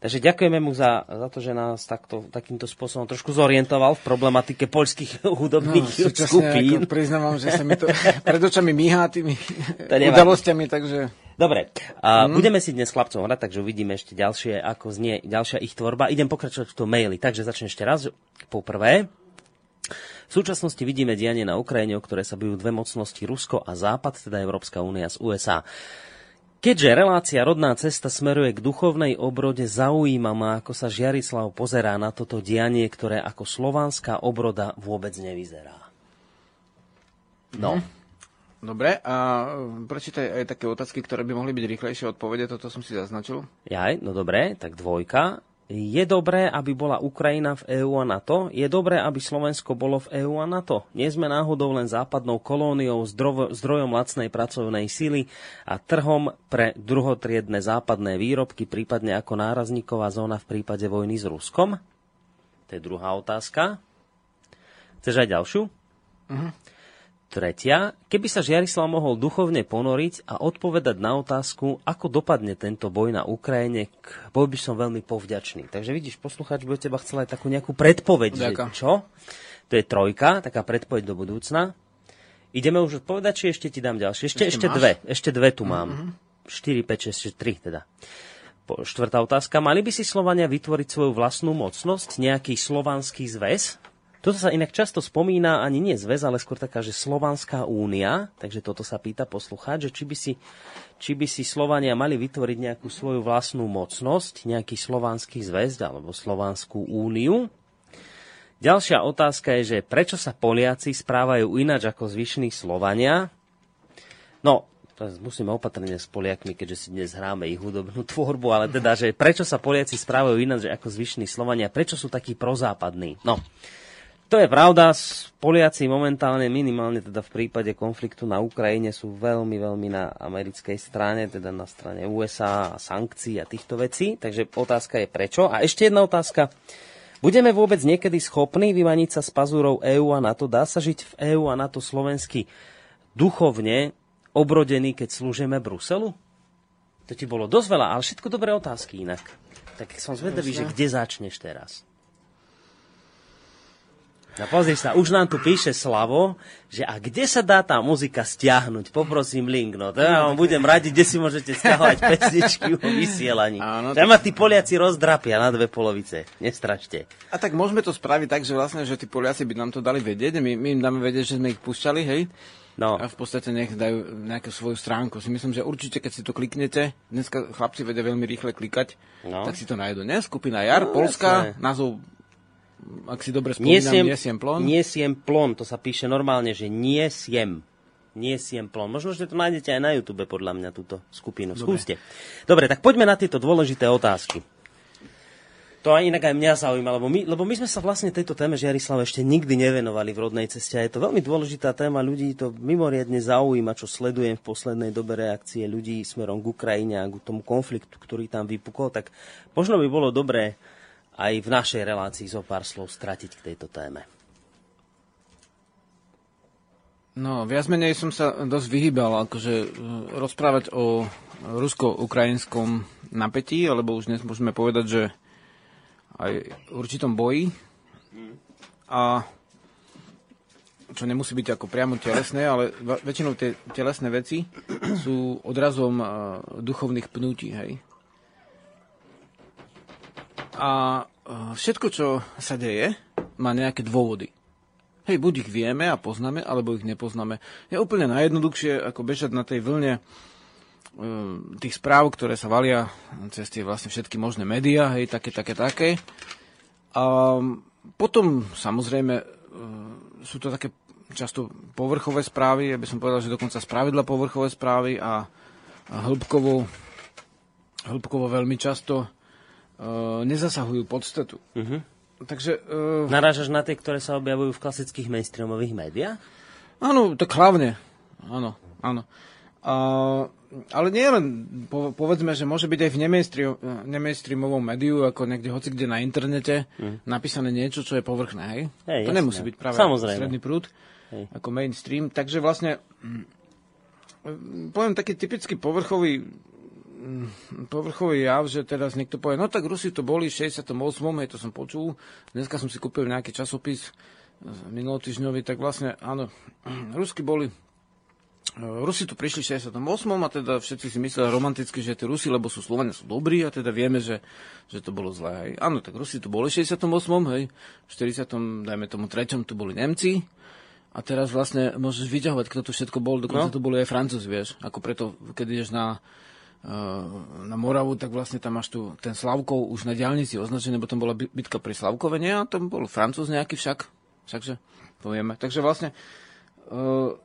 Takže ďakujeme mu za, za to, že nás takto, takýmto spôsobom trošku zorientoval v problematike poľských (laughs) hudobných no, skupín. Ako priznávam, že sa mi to (laughs) pred očami míhá tými udalosťami, takže... Dobre, a hmm. budeme si dnes chlapcov hrať, takže uvidíme ešte ďalšie, ako znie ďalšia ich tvorba. Idem pokračovať v tom maili, takže začnem ešte raz. Poprvé, v súčasnosti vidíme dianie na Ukrajine, o ktoré sa bijú dve mocnosti, Rusko a Západ, teda Európska únia z USA. Keďže relácia Rodná cesta smeruje k duchovnej obrode, zaujíma ma, ako sa Žiarislav pozerá na toto dianie, ktoré ako slovanská obroda vôbec nevyzerá. No. Mhm. Dobre, a prečítaj aj také otázky, ktoré by mohli byť rýchlejšie odpovede, toto som si zaznačil. Jaj, no dobre, tak dvojka. Je dobré, aby bola Ukrajina v EÚ a NATO? Je dobré, aby Slovensko bolo v EÚ a NATO? Nie sme náhodou len západnou kolóniou, zdrojom lacnej pracovnej sily a trhom pre druhotriedne západné výrobky, prípadne ako nárazníková zóna v prípade vojny s Ruskom? To je druhá otázka. Chceš aj ďalšiu? Uh-huh. Tretia, keby sa Žiarislav mohol duchovne ponoriť a odpovedať na otázku, ako dopadne tento boj na Ukrajine, bol by som veľmi povďačný. Takže vidíš, poslucháč by od teba chcel aj takú nejakú predpoveď. Že čo? To je trojka, taká predpoveď do budúcna. Ideme už odpovedať, či ešte ti dám ďalšie? Ešte, ešte, ešte dve. Ešte dve tu mám. Mm-hmm. 4, 5, 6, 3 teda. Po, štvrtá otázka. Mali by si Slovania vytvoriť svoju vlastnú mocnosť, nejaký slovanský zväz? Toto sa inak často spomína ani nie zväz, ale skôr taká, že Slovanská únia, takže toto sa pýta poslucháč, že či by si, či by si Slovania mali vytvoriť nejakú svoju vlastnú mocnosť, nejaký slovanský zväz alebo Slovanskú úniu. Ďalšia otázka je, že prečo sa Poliaci správajú ináč ako zvyšní Slovania? No, musíme opatrne s Poliakmi, keďže si dnes hráme ich hudobnú tvorbu, ale teda, že prečo sa Poliaci správajú ináč ako zvyšní Slovania, prečo sú takí prozápadní? No, to je pravda, Poliaci momentálne minimálne teda v prípade konfliktu na Ukrajine sú veľmi, veľmi na americkej strane, teda na strane USA a sankcií a týchto vecí. Takže otázka je prečo. A ešte jedna otázka. Budeme vôbec niekedy schopní vymaniť sa z pazúrov EÚ a NATO? Dá sa žiť v EÚ a NATO slovensky duchovne obrodený, keď slúžime Bruselu? To ti bolo dosť veľa, ale všetko dobré otázky inak. Tak som zvedavý, že kde začneš teraz? No pozri sa, už nám tu píše Slavo, že a kde sa dá tá muzika stiahnuť? Poprosím link, no to ja vám budem radiť, kde si môžete stiahovať (laughs) pesničky o vysielaní. Áno, tak... ma tí Poliaci rozdrapia na dve polovice, nestračte. A tak môžeme to spraviť tak, že vlastne, že tí Poliaci by nám to dali vedieť, my, my im dáme vedieť, že sme ich púšťali, hej? No. A v podstate nech dajú nejakú svoju stránku. Si myslím, že určite, keď si to kliknete, dneska chlapci vedia veľmi rýchle klikať, no. tak si to nájdu. Ne? Skupina Jar, no, Polska, názov ak si dobre spomínam, niesiem, niesiem plon? Niesiem plon, to sa píše normálne, že niesiem. Niesiem plon. Možno, že to nájdete aj na YouTube, podľa mňa, túto skupinu. Dobre. Skúste. Dobre, tak poďme na tieto dôležité otázky. To aj inak aj mňa zaujíma, lebo my, lebo my sme sa vlastne tejto téme Žiarislav ešte nikdy nevenovali v rodnej ceste a je to veľmi dôležitá téma, ľudí to mimoriadne zaujíma, čo sledujem v poslednej dobe reakcie ľudí smerom k Ukrajine a k tomu konfliktu, ktorý tam vypukol, tak možno by bolo dobré aj v našej relácii zo pár slov stratiť k tejto téme. No, viac menej som sa dosť vyhýbal akože e, rozprávať o rusko-ukrajinskom napätí, alebo už dnes môžeme povedať, že aj určitom boji. A čo nemusí byť ako priamo telesné, ale väčšinou tie telesné veci (clears throat) sú odrazom uh, duchovných pnutí, hej. A všetko, čo sa deje, má nejaké dôvody. Hej, buď ich vieme a poznáme, alebo ich nepoznáme. Je úplne najjednoduchšie, ako bežať na tej vlne tých správ, ktoré sa valia cez tie vlastne všetky možné médiá, hej, také, také, také. A potom samozrejme sú to také často povrchové správy, ja by som povedal, že dokonca spravidla povrchové správy a, a hĺbkovo, hĺbkovo veľmi často nezasahujú podstatu. Uh-huh. Takže, uh, Narážaš na tie, ktoré sa objavujú v klasických mainstreamových médiách? Áno, tak hlavne. Áno, áno. Uh, ale nie len, po, povedzme, že môže byť aj v nemainstreamovom médiu, ako niekde, hoci kde na internete, mm. napísané niečo, čo je povrchné, hej? hej to jasné. nemusí byť práve Samozrejme. stredný prúd, hej. ako mainstream. Takže vlastne, mm, poviem taký typický povrchový povrchový jav, že teraz niekto povie, no tak Rusi to boli v 68. hej, to som počul. Dneska som si kúpil nejaký časopis minulotýždňový, tak vlastne áno, (clears throat) Rusky boli Rusi tu prišli v 68. a teda všetci si mysleli romanticky, že tí Rusi, lebo sú Slovania, sú dobrí a teda vieme, že, že to bolo zlé. Hej. Áno, tak Rusi tu boli v 68. Hej. V 40. dajme tomu 3. tu boli Nemci. A teraz vlastne môžeš vyťahovať, kto tu všetko bol, dokonca no. tu boli aj Francúzi, vieš. Ako preto, keď ideš na, eh, na Moravu, tak vlastne tam máš tu ten Slavkov už na diálnici označený, lebo tam bola bitka pri Slavkove, nie? A tam bol Francúz nejaký však, všakže, povieme. Takže vlastne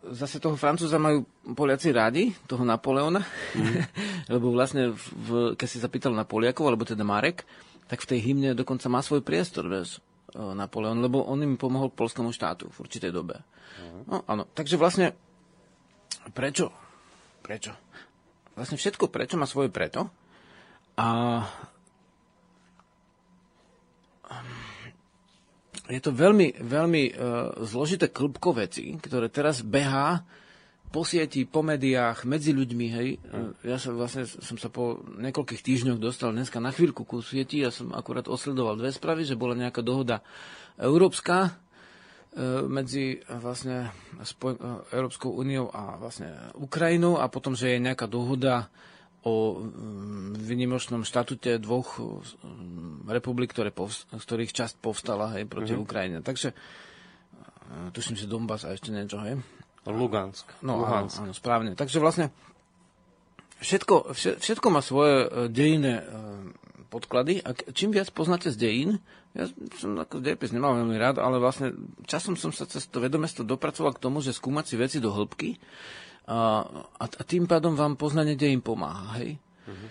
zase toho Francúza majú Poliaci rádi, toho Napoleona, mm. (laughs) lebo vlastne, v, keď si zapýtal na Poliakov, alebo teda Marek, tak v tej hymne dokonca má svoj priestor, vieš, Napoleon, lebo on im pomohol polskému štátu v určitej dobe. Mm. No, áno. Takže vlastne, prečo? Prečo? Vlastne všetko prečo má svoje preto. A je to veľmi, veľmi uh, zložité klubko veci, ktoré teraz behá po sieti, po médiách, medzi ľuďmi, hej. Uh, ja som vlastne som sa po niekoľkých týždňoch dostal dneska na chvíľku ku sieti, ja som akurát osledoval dve správy, že bola nejaká dohoda európska medzi vlastne Spoj- uh, Európskou úniou a vlastne Ukrajinou a potom, že je nejaká dohoda o mm, vynimočnom štatute dvoch republik, ktoré povst- z ktorých časť povstala hej, proti uh-huh. Ukrajine. Takže e, tuším si Donbass a ešte niečo, hej. Lugansk. No, Lugansk. Áno, áno, správne. Takže vlastne všetko, všetko má svoje e, dejinné e, podklady a čím viac poznáte z dejín, ja som ako dejepis nemal veľmi rád, ale vlastne časom som sa cez to vedomestvo dopracoval k tomu, že skúmať si veci do hĺbky a, a, a tým pádom vám poznanie dejín pomáha. Hej? Uh-huh.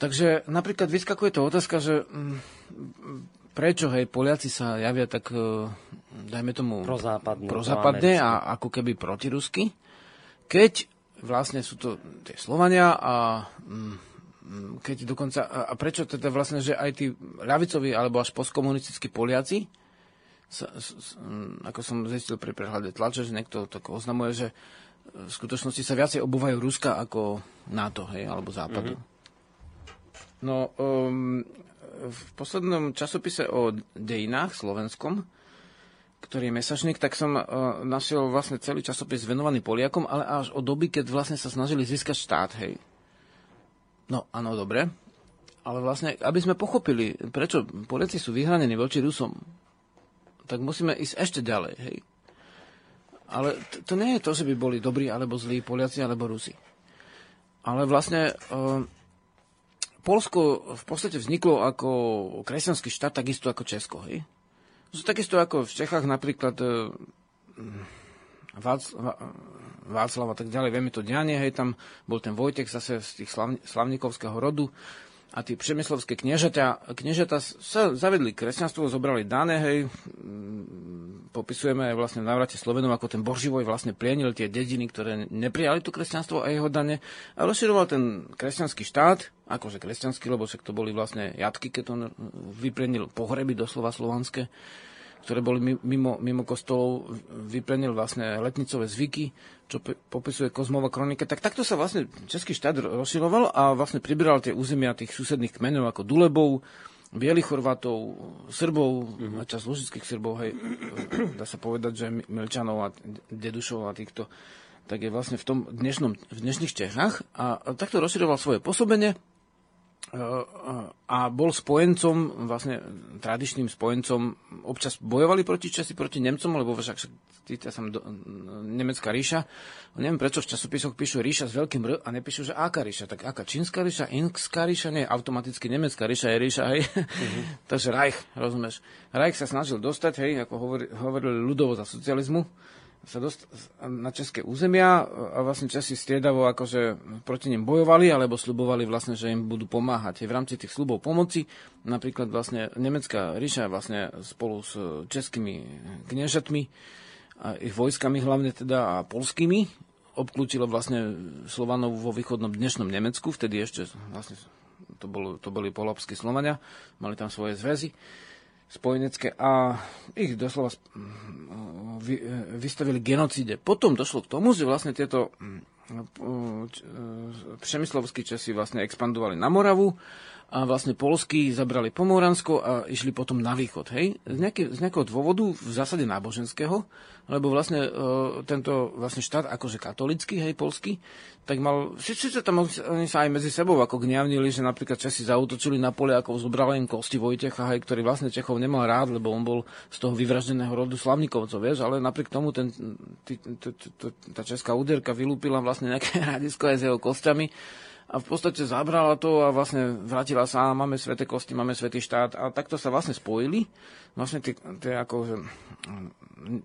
Takže napríklad vyskakuje to otázka, že m, mm, prečo hej, Poliaci sa javia tak, e, dajme tomu, prozápadne, prozápadne a ako keby protirusky, keď vlastne sú to tie Slovania a mm, keď dokonca, a prečo teda vlastne, že aj tí ľavicoví alebo až postkomunistickí Poliaci, sa, s, ako som zistil pri prehľade tlače, že niekto tak oznamuje, že v skutočnosti sa viacej obúvajú Ruska ako NATO, hej, alebo Západu. Mm-hmm. No, um, v poslednom časopise o dejinách slovenskom, ktorý je mesačník, tak som uh, našiel vlastne celý časopis venovaný Poliakom, ale až od doby, keď vlastne sa snažili získať štát, hej. No, áno, dobre. Ale vlastne, aby sme pochopili, prečo Poliaci sú vyhranení voči Rusom, tak musíme ísť ešte ďalej, hej. Ale to, to nie je to, že by boli dobrí alebo zlí Poliaci alebo Rusi. Ale vlastne uh, Polsko v podstate vzniklo ako kresťanský štát, takisto ako Česko. Hej? Takisto ako v Čechách napríklad uh, Vác, Václav a tak ďalej, vieme to dianie, hej, tam bol ten Vojtek zase z tých slavn, slavníkovského rodu, a tí přemyslovské kniežaťa, kniežata sa zavedli kresťanstvo, zobrali dané, hej, mm, popisujeme vlastne v návrate Slovenov, ako ten Boživoj vlastne plienil tie dediny, ktoré neprijali to kresťanstvo a jeho dane a rozširoval ten kresťanský štát, akože kresťanský, lebo však to boli vlastne jatky, keď on vyplienil pohreby doslova slovanské, ktoré boli mimo, mimo kostolov, vyplenil vlastne letnicové zvyky, čo popisuje Kozmova kronika, tak takto sa vlastne Český štát rozširoval a vlastne pribral tie územia tých susedných kmenov ako Dulebov, Bielých Chorvátov, Srbov, mm-hmm. a čas lužických Srbov, hej, (clears throat) dá sa povedať, že Milčanov a Dedušov a týchto, tak je vlastne v tom dnešnom, v dnešných Čechách a takto rozširoval svoje pôsobenie a bol spojencom, vlastne tradičným spojencom, občas bojovali proti Česi, proti Nemcom, lebo však sa do, nemecká ríša. Neviem, prečo v časopisoch píšu ríša s veľkým R a nepíšu, že aká ríša. Tak aká čínska ríša, inská ríša, nie, automaticky nemecká ríša je ríša, hej. Uh-huh. (laughs) Takže Reich, rozumieš. Reich sa snažil dostať, hej, ako hovorili ľudovo za socializmu, sa dost, na české územia a vlastne Česi striedavo akože proti nim bojovali alebo slubovali vlastne, že im budú pomáhať. V rámci tých slubov pomoci napríklad vlastne nemecká ríša vlastne spolu s českými kniežatmi a ich vojskami hlavne teda a polskými obklúčilo vlastne Slovanov vo východnom dnešnom Nemecku, vtedy ešte vlastne to, bol, to boli polopskí Slovania, mali tam svoje zväzy spojenecké a ich doslova vy, vystavili genocíde. Potom došlo k tomu, že vlastne tieto přemyslovskí Česi vlastne expandovali na Moravu a vlastne Polsky zabrali Pomoransko a išli potom na východ. Hej? Z, nejaký, z nejakého dôvodu, v zásade náboženského, lebo vlastne e, tento vlastne štát, akože katolický, hej, polský, tak mal, síce tam oni sa aj medzi sebou ako gňavnili, že napríklad Česi zautočili na Poliakov, zobrali im kosti Vojtecha, hej, ktorý vlastne Čechov nemal rád, lebo on bol z toho vyvraždeného rodu Slavnikovcov, vieš, ale napriek tomu ten, tá česká úderka vylúpila vlastne nejaké (laughs) radisko aj s jeho kostiami a v podstate zabrala to a vlastne vrátila sa, máme sveté kosti, máme svetý štát a takto sa vlastne spojili. Vlastne tie, tie ako,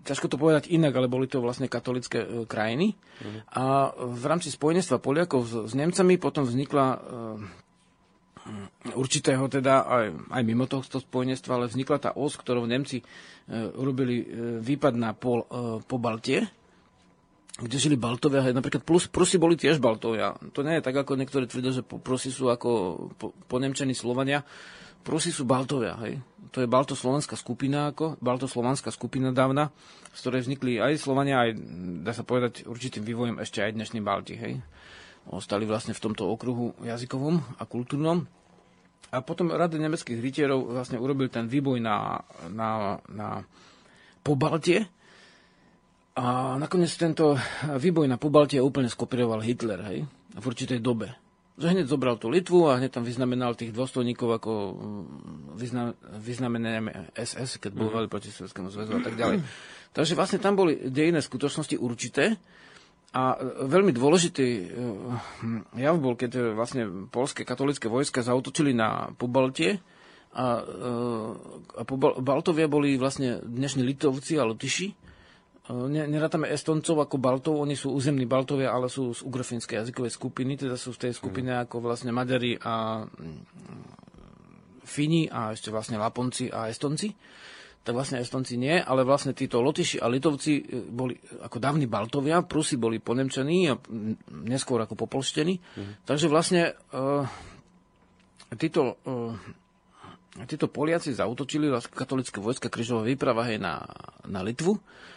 ťažko to povedať inak, ale boli to vlastne katolické e, krajiny. Mhm. A v rámci spojenstva Poliakov s, s Nemcami potom vznikla e, určitého teda, aj, aj mimo tohto spojenstva, ale vznikla tá os, ktorou Nemci e, urobili e, výpad na pol, e, po Baltie, kde žili Baltovia, hej, napríklad plus, Prusy boli tiež Baltovia. To nie je tak, ako niektorí tvrdia, že Prusy sú ako po, Slovania. Prusy sú Baltovia, hej. To je baltoslovenská skupina, ako baltoslovanská skupina dávna, z ktorej vznikli aj Slovania, aj, dá sa povedať, určitým vývojom ešte aj dnešní Balti, hej. Ostali vlastne v tomto okruhu jazykovom a kultúrnom. A potom Rada nemeckých rytierov vlastne urobil ten výboj na, na, na Pobaltie, a nakoniec tento výboj na Pobaltie úplne skopíroval Hitler, hej, v určitej dobe. Že hneď zobral tú Litvu a hneď tam vyznamenal tých dôstojníkov ako mm, vyzna, vyznamené SS, keď bojovali proti Sovjetskému zväzu a tak ďalej. Takže vlastne tam boli dejné skutočnosti určité a veľmi dôležitý e, jav bol, keď vlastne polské katolické vojska zautočili na Pobaltie a, e, a Baltovia boli vlastne dnešní Litovci a Lotyši nerátame Estoncov ako Baltov, oni sú územní Baltovia, ale sú z ugrofínskej jazykovej skupiny, teda sú v tej skupine mm. ako vlastne Maďari a mm, Fini a ešte vlastne Laponci a Estonci. Tak vlastne Estonci nie, ale vlastne títo Lotyši a Litovci e, boli ako dávni Baltovia, Prusi boli ponemčení a neskôr ako popolštení. Mm. Takže vlastne uh, títo uh, títo Poliaci zautočili katolické vojska križová výprava hej, na, na Litvu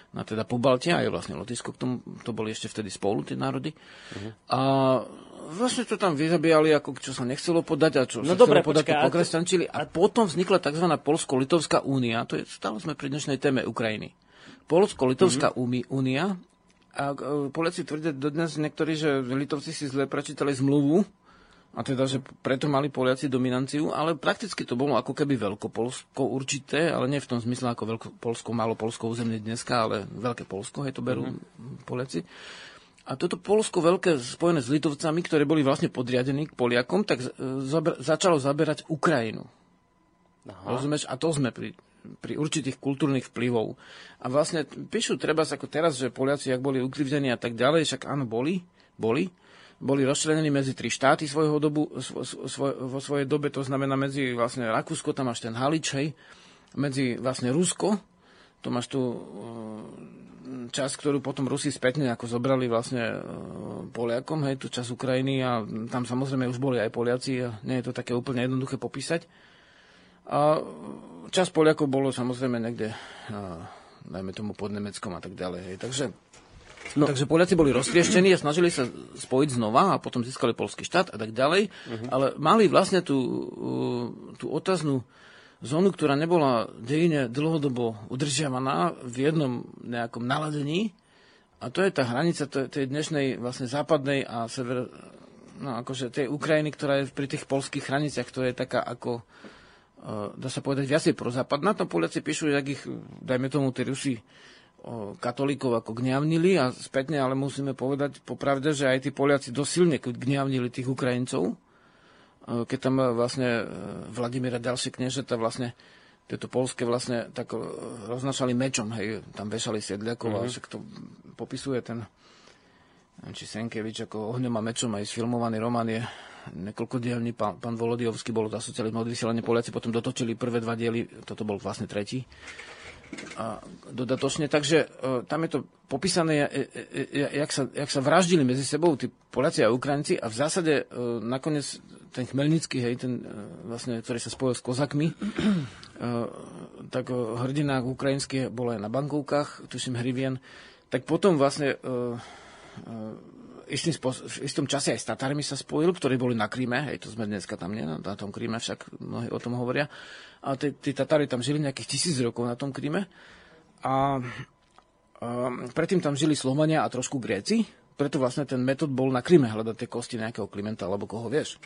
na teda Pobaltia, aj vlastne Lotyšsko, k tomu, to boli ešte vtedy spolu tie národy. Uh-huh. A vlastne to tam vyzabíjali, ako čo sa nechcelo podať a čo no sa dobre, podať, počká, to pokresťančili. A potom vznikla tzv. Polsko-Litovská únia, to je, stále sme pri dnešnej téme Ukrajiny. Polsko-Litovská uh-huh. únia, a Poliaci tvrdia dodnes niektorí, že Litovci si zle prečítali zmluvu, a teda, že preto mali Poliaci dominanciu, ale prakticky to bolo ako keby Veľkopolsko určité, ale nie v tom zmysle ako Veľkopolsko, malo Polsko územie dneska, ale Veľké Polsko, hej, to berú mm-hmm. Poliaci. A toto Polsko veľké spojené s Litovcami, ktoré boli vlastne podriadení k Poliakom, tak zabra- začalo zaberať Ukrajinu. Aha. Rozumieš? A to sme pri, pri určitých kultúrnych vplyvov. A vlastne píšu treba ako teraz, že Poliaci, ak boli ukrivdení a tak ďalej, však áno, boli, boli, boli rozčlenení medzi tri štáty svojho dobu, svoj, vo svojej dobe, to znamená medzi vlastne Rakúsko, tam máš ten Halič, hej, medzi vlastne Rusko, to máš tu uh, časť, ktorú potom Rusi spätne ako zobrali vlastne uh, Poliakom, hej, tú časť Ukrajiny a tam samozrejme už boli aj Poliaci a nie je to také úplne jednoduché popísať. A časť Poliakov bolo samozrejme niekde, uh, dajme tomu pod Nemeckom a tak ďalej, hej, takže No. Takže Poliaci boli roztrieštení a snažili sa spojiť znova a potom získali polský štát a tak ďalej, uh-huh. ale mali vlastne tú, uh, tú otaznú zónu, ktorá nebola dejine dlhodobo udržiavaná v jednom nejakom naladení a to je tá hranica tej dnešnej vlastne západnej a sever, no akože tej Ukrajiny, ktorá je pri tých polských hraniciach, to je taká ako, uh, dá sa povedať, viacej prozápadná. Tam Poliaci píšu, jak ich, dajme tomu, tí Rusi katolíkov ako gňavnili a spätne, ale musíme povedať popravde, že aj tí Poliaci dosilne gňavnili tých Ukrajincov, keď tam vlastne Vladimíra ďalšie kniežeta vlastne tieto polské vlastne tak roznašali mečom, hej, tam vešali sedliakov mm-hmm. a mhm. však to popisuje ten či Senkevič ako ohňom a mečom aj sfilmovaný román je dielný, pán, pán Volodiovský bol za socializmu odvysielanie Poliaci, potom dotočili prvé dva diely, toto bol vlastne tretí a dodatočne. Takže e, tam je to popísané, jak sa, jak sa vraždili medzi sebou tí Poliaci a Ukrajinci a v zásade e, nakoniec ten Chmelnický, hej, ten, e, vlastne, ktorý sa spojil s kozakmi, tak hrdina ukrajinský bol aj na bankovkách, tuším Hrivien, tak potom vlastne istým spos- v istom čase aj s Tatármi sa spojil, ktorí boli na Kríme, hej, to sme dneska tam nie, na tom Kríme však mnohí o tom hovoria. A tí, tí Tatári tam žili nejakých tisíc rokov na tom Kríme. A, a predtým tam žili Slovania a trošku Gréci, preto vlastne ten metód bol na Kríme hľadať tie kosti nejakého Klimenta, alebo koho vieš.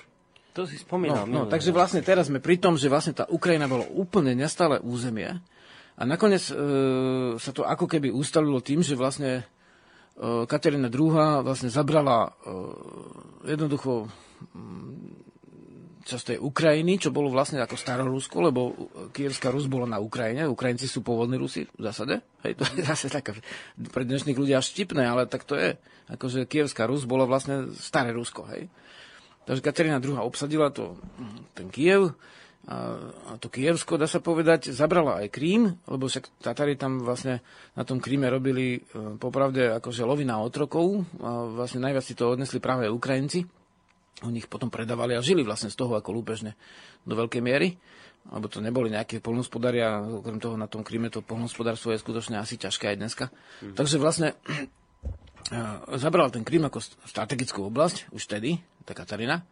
To si spomínal. No, no, takže vlastne teraz sme pri tom, že vlastne tá Ukrajina bolo úplne nestále územie a nakoniec e, sa to ako keby ustalilo tým, že vlastne Katerina II. vlastne zabrala e, jednoducho mm, časť tej Ukrajiny, čo bolo vlastne ako Starorusko, lebo Kievská Rus bola na Ukrajine, Ukrajinci sú pôvodní Rusi v zásade. Hej, to je (laughs) zase také pre dnešných ľudí až štipné, ale tak to je. Akože Kievská Rus bola vlastne staré Rusko, hej. Takže Katerina II. obsadila to, ten Kiev, a, to Kievsko, dá sa povedať, zabrala aj Krím, lebo však Tatári tam vlastne na tom Kríme robili e, popravde akože lovina otrokov a vlastne najviac si to odnesli práve Ukrajinci. Oni ich potom predávali a žili vlastne z toho ako lúpežne do veľkej miery alebo to neboli nejaké polnospodári a okrem toho na tom Kríme to polnospodárstvo je skutočne asi ťažké aj dneska. Mm. Takže vlastne (clears throat) e, zabral ten Krím ako strategickú oblasť už vtedy, tá Katarína.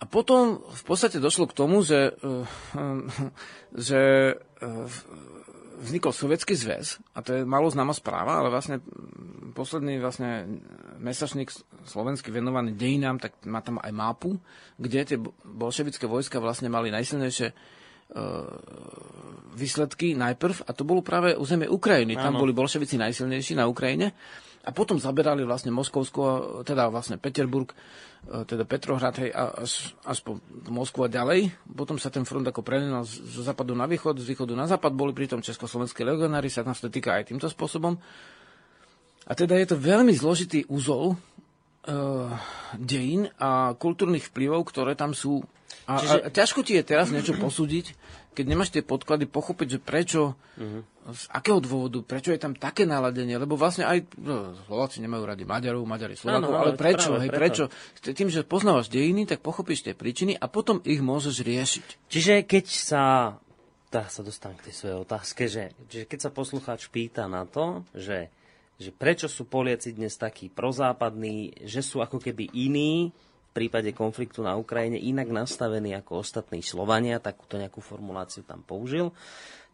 A potom v podstate došlo k tomu, že, eh, (laughs) že eh, vznikol Sovietský zväz, a to je malo známa správa, ale vlastne posledný vlastne mesačník slovenský venovaný dejinám, tak má tam aj mapu, kde tie bolševické vojska vlastne mali najsilnejšie výsledky najprv, a to bolo práve územie Ukrajiny. Tam boli bolševici najsilnejší na Ukrajine. A potom zaberali vlastne Moskovsko, teda vlastne Peterburg, e, teda Petrohrad, hej, až po Moskvu a ďalej. Potom sa ten front ako prelenal zo západu na východ, z východu na západ, boli pritom československé legionári, sa nás to týka aj týmto spôsobom. A teda je to veľmi zložitý úzol uh, dejín a kultúrnych vplyvov, ktoré tam sú. A, Čiže... a ťažko ti je teraz niečo posúdiť, keď nemáš tie podklady, pochopiť, že prečo, uh-huh. z akého dôvodu, prečo je tam také naladenie, lebo vlastne aj no, Slováci nemajú radi Maďarov, Maďari Slovákov, ale prečo, práve, hej, prečo? prečo? Tým, že poznávaš dejiny, tak pochopíš tie príčiny a potom ich môžeš riešiť. Čiže keď sa tá sa dostane k tej svojej otázke, že, že keď sa poslucháč pýta na to, že, že prečo sú Poliaci dnes takí prozápadní, že sú ako keby iní, prípade konfliktu na Ukrajine inak nastavený ako ostatní Slovania, takúto nejakú formuláciu tam použil,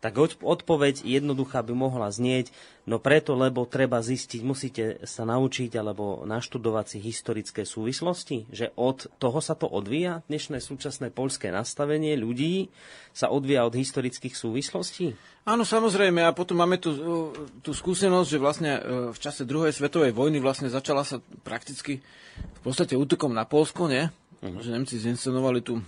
tak odpoveď jednoduchá by mohla znieť, no preto, lebo treba zistiť, musíte sa naučiť alebo naštudovať si historické súvislosti, že od toho sa to odvíja, dnešné súčasné poľské nastavenie ľudí sa odvíja od historických súvislostí? Áno, samozrejme. A potom máme tu tú skúsenosť, že vlastne e, v čase druhej svetovej vojny vlastne začala sa prakticky v podstate útokom na Polsko, nie? Uh-huh. Že Nemci zinscenovali tu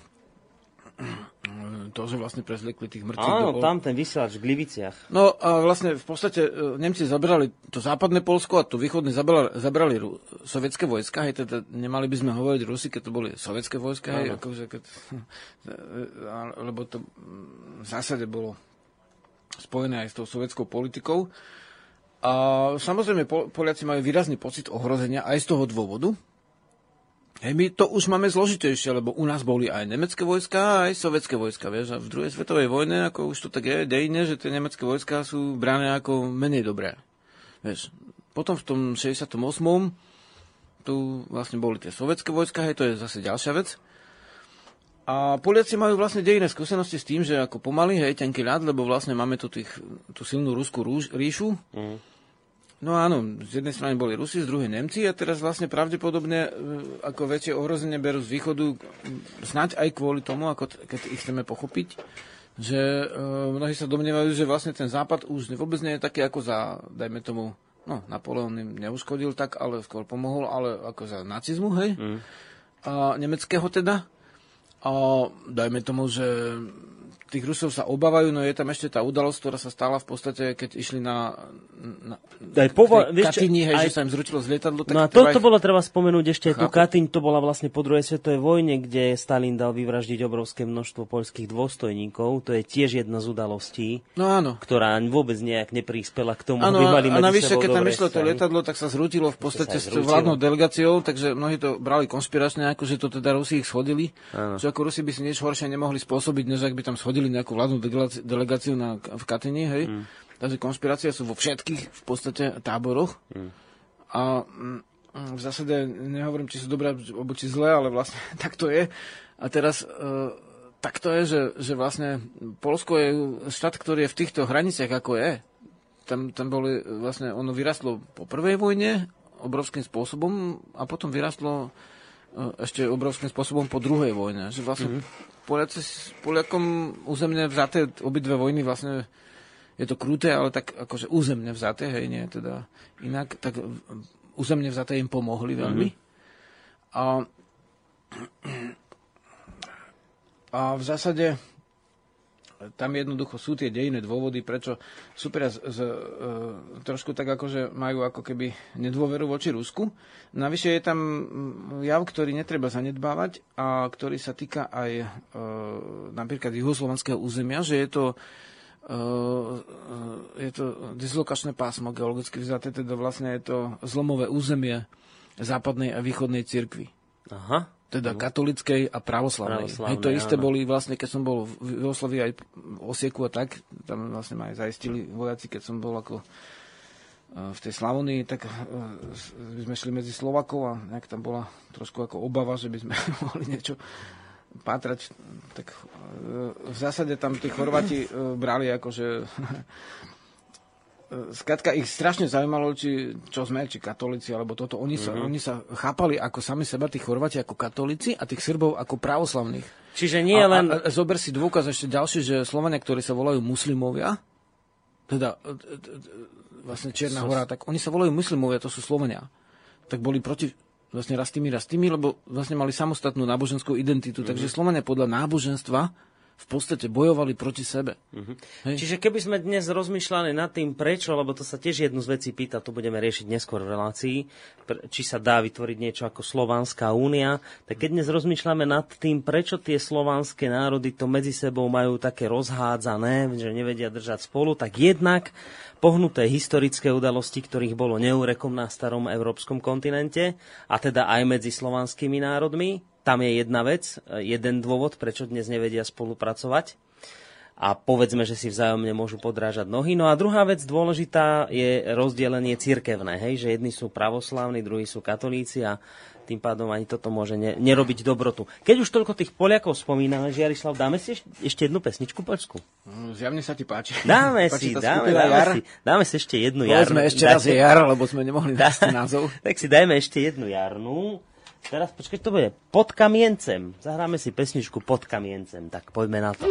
to, že vlastne prezliekli tých mŕtvych. Áno, do... tam ten vysielač v Gliviciach. No a vlastne v podstate e, Nemci zabrali to západné Polsko a to východné zabrali, zabrali Ru, sovietské vojska, hej, teda nemali by sme hovoriť Rusi, keď to boli sovietské vojska, hej, akože keď, (laughs) lebo to v zásade bolo spojené aj s tou sovietskou politikou. A samozrejme Poliaci majú výrazný pocit ohrozenia aj z toho dôvodu, Hej, my to už máme zložitejšie, lebo u nás boli aj nemecké vojska, aj sovietské vojska, vieš, a v druhej svetovej vojne, ako už to tak je, dejne, že tie nemecké vojska sú brané ako menej dobré. Vieš, potom v tom 68. tu vlastne boli tie sovietské vojska, hej, to je zase ďalšia vec. A Poliaci majú vlastne dejné skúsenosti s tým, že ako pomaly, hej, tenký ľad, lebo vlastne máme tu tých, tú silnú ruskú rúž, ríšu, mm. No áno, z jednej strany boli Rusi, z druhej Nemci a teraz vlastne pravdepodobne e, ako väčšie ohrozenie berú z východu, snať aj kvôli tomu, ako t- keď ich chceme pochopiť, že e, mnohí sa domnievajú, že vlastne ten západ už vôbec nie je taký ako za, dajme tomu, no Napoleon im neuškodil tak, ale skôr pomohol, ale ako za nacizmu, hej? Mm. A nemeckého teda. A dajme tomu, že tých Rusov sa obávajú, no je tam ešte tá udalosť, ktorá sa stala v podstate, keď išli na, na aj pova- Katyni, hej, aj... že sa im zrutilo z lietadlo. Tak no a toto ich... bolo treba spomenúť ešte, tú Katyň, to bola vlastne po druhej svetovej vojne, kde Stalin dal vyvraždiť obrovské množstvo poľských dôstojníkov, to je tiež jedna z udalostí, no, áno. ktorá vôbec nejak neprispela k tomu, áno, aby mali a navyše, keď tam išlo to lietadlo, tak sa zrutilo v podstate s vládnou delegáciou, takže mnohí to brali konšpiračne, ako že to teda Rusi ich schodili, áno. že ako Rusi by si nič horšie nemohli spôsobiť, než ak by tam schodili zriadili nejakú vládnu delegáciu na, v Katyni, hej. Mm. Takže konšpirácia sú vo všetkých v podstate táboroch. Mm. A mm, v zásade nehovorím, či sú dobré, alebo či zlé, ale vlastne (laughs) tak to je. A teraz e, tak to je, že, že vlastne Polsko je štát, ktorý je v týchto hraniciach, ako je. Tam, tam boli, vlastne ono vyrastlo po prvej vojne obrovským spôsobom a potom vyrastlo e, ešte obrovským spôsobom po druhej vojne. Že vlastne mm-hmm Poliaci, Poliakom územne vzaté obidve vojny vlastne je to kruté, ale tak akože územne vzaté, hej, nie teda inak, tak územne vzaté im pomohli veľmi. Mm-hmm. A, a v zásade tam jednoducho sú tie dejné dôvody, prečo super z, z, e, trošku tak akože majú ako keby nedôveru voči Rusku. Navyše je tam jav, ktorý netreba zanedbávať a ktorý sa týka aj e, napríklad juhoslovanského územia, že je to e, je to dislokačné pásmo geologicky vzaté, teda vlastne je to zlomové územie západnej a východnej cirkvi. Aha teda no. katolickej a pravoslavnej. Hej, to isté áno. boli vlastne, keď som bol v Jugoslavii aj v Osieku a tak, tam vlastne ma aj zaistili vojaci, keď som bol ako e, v tej Slavonii, tak uh, sme šli medzi Slovakov a nejak tam bola trošku ako obava, že by sme (laughs) mohli niečo pátrať. Tak uh, v zásade tam tí Chorváti uh, brali akože (laughs) Skrátka ich strašne zaujímalo, či, čo sme, či katolíci, alebo toto. Oni sa, mm-hmm. oni sa chápali ako sami seba, tí Chorváti ako katolíci a tých Srbov ako pravoslavných. Čiže nie a, len... A, a zober si dôkaz ešte ďalší, že Slovania, ktorí sa volajú muslimovia, teda e, e, e, vlastne Čierna hora, tak oni sa volajú muslimovia, to sú Slovania. Tak boli proti vlastne raz tými, raz tými, lebo vlastne mali samostatnú náboženskú identitu. Mm-hmm. Takže Slovania podľa náboženstva v podstate bojovali proti sebe. Uh-huh. Čiže keby sme dnes rozmýšľali nad tým, prečo, lebo to sa tiež jednu z vecí pýta, to budeme riešiť neskôr v relácii, či sa dá vytvoriť niečo ako Slovanská únia, tak keď dnes rozmýšľame nad tým, prečo tie slovanské národy to medzi sebou majú také rozhádzané, že nevedia držať spolu, tak jednak pohnuté historické udalosti, ktorých bolo neúrekom na starom európskom kontinente, a teda aj medzi slovanskými národmi, tam je jedna vec, jeden dôvod, prečo dnes nevedia spolupracovať a povedzme, že si vzájomne môžu podrážať nohy. No a druhá vec dôležitá je rozdelenie cirkevné, hej, že jedni sú pravoslávni, druhí sú katolíci a tým pádom ani toto môže ne, nerobiť dobrotu. Keď už toľko tých Poliakov spomíname, Žiarislav, dáme si ešte jednu pesničku poľsku? No, zjavne sa ti páči. Dáme páči si, dáme, dáme, si, dáme si ešte jednu jarnu. Povedzme ešte raz je jar, lebo sme nemohli nájsť (laughs) názov. tak si dajme ešte jednu jarnu. Teraz počkaj, to bude pod kamiencem. Zahráme si pesničku pod kamiencem, tak poďme na to.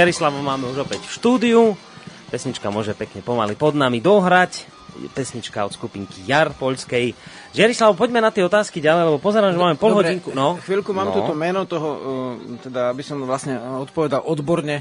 Tak, Žiarislavu máme už opäť v štúdiu. Pesnička môže pekne pomaly pod nami dohrať. Pesnička od skupinky Jar poľskej. Žiarislav, poďme na tie otázky ďalej, lebo pozerám, že máme pol Dobre, hodinku. No. Chvíľku mám no. toto meno toho, uh, teda aby som vlastne odpovedal odborne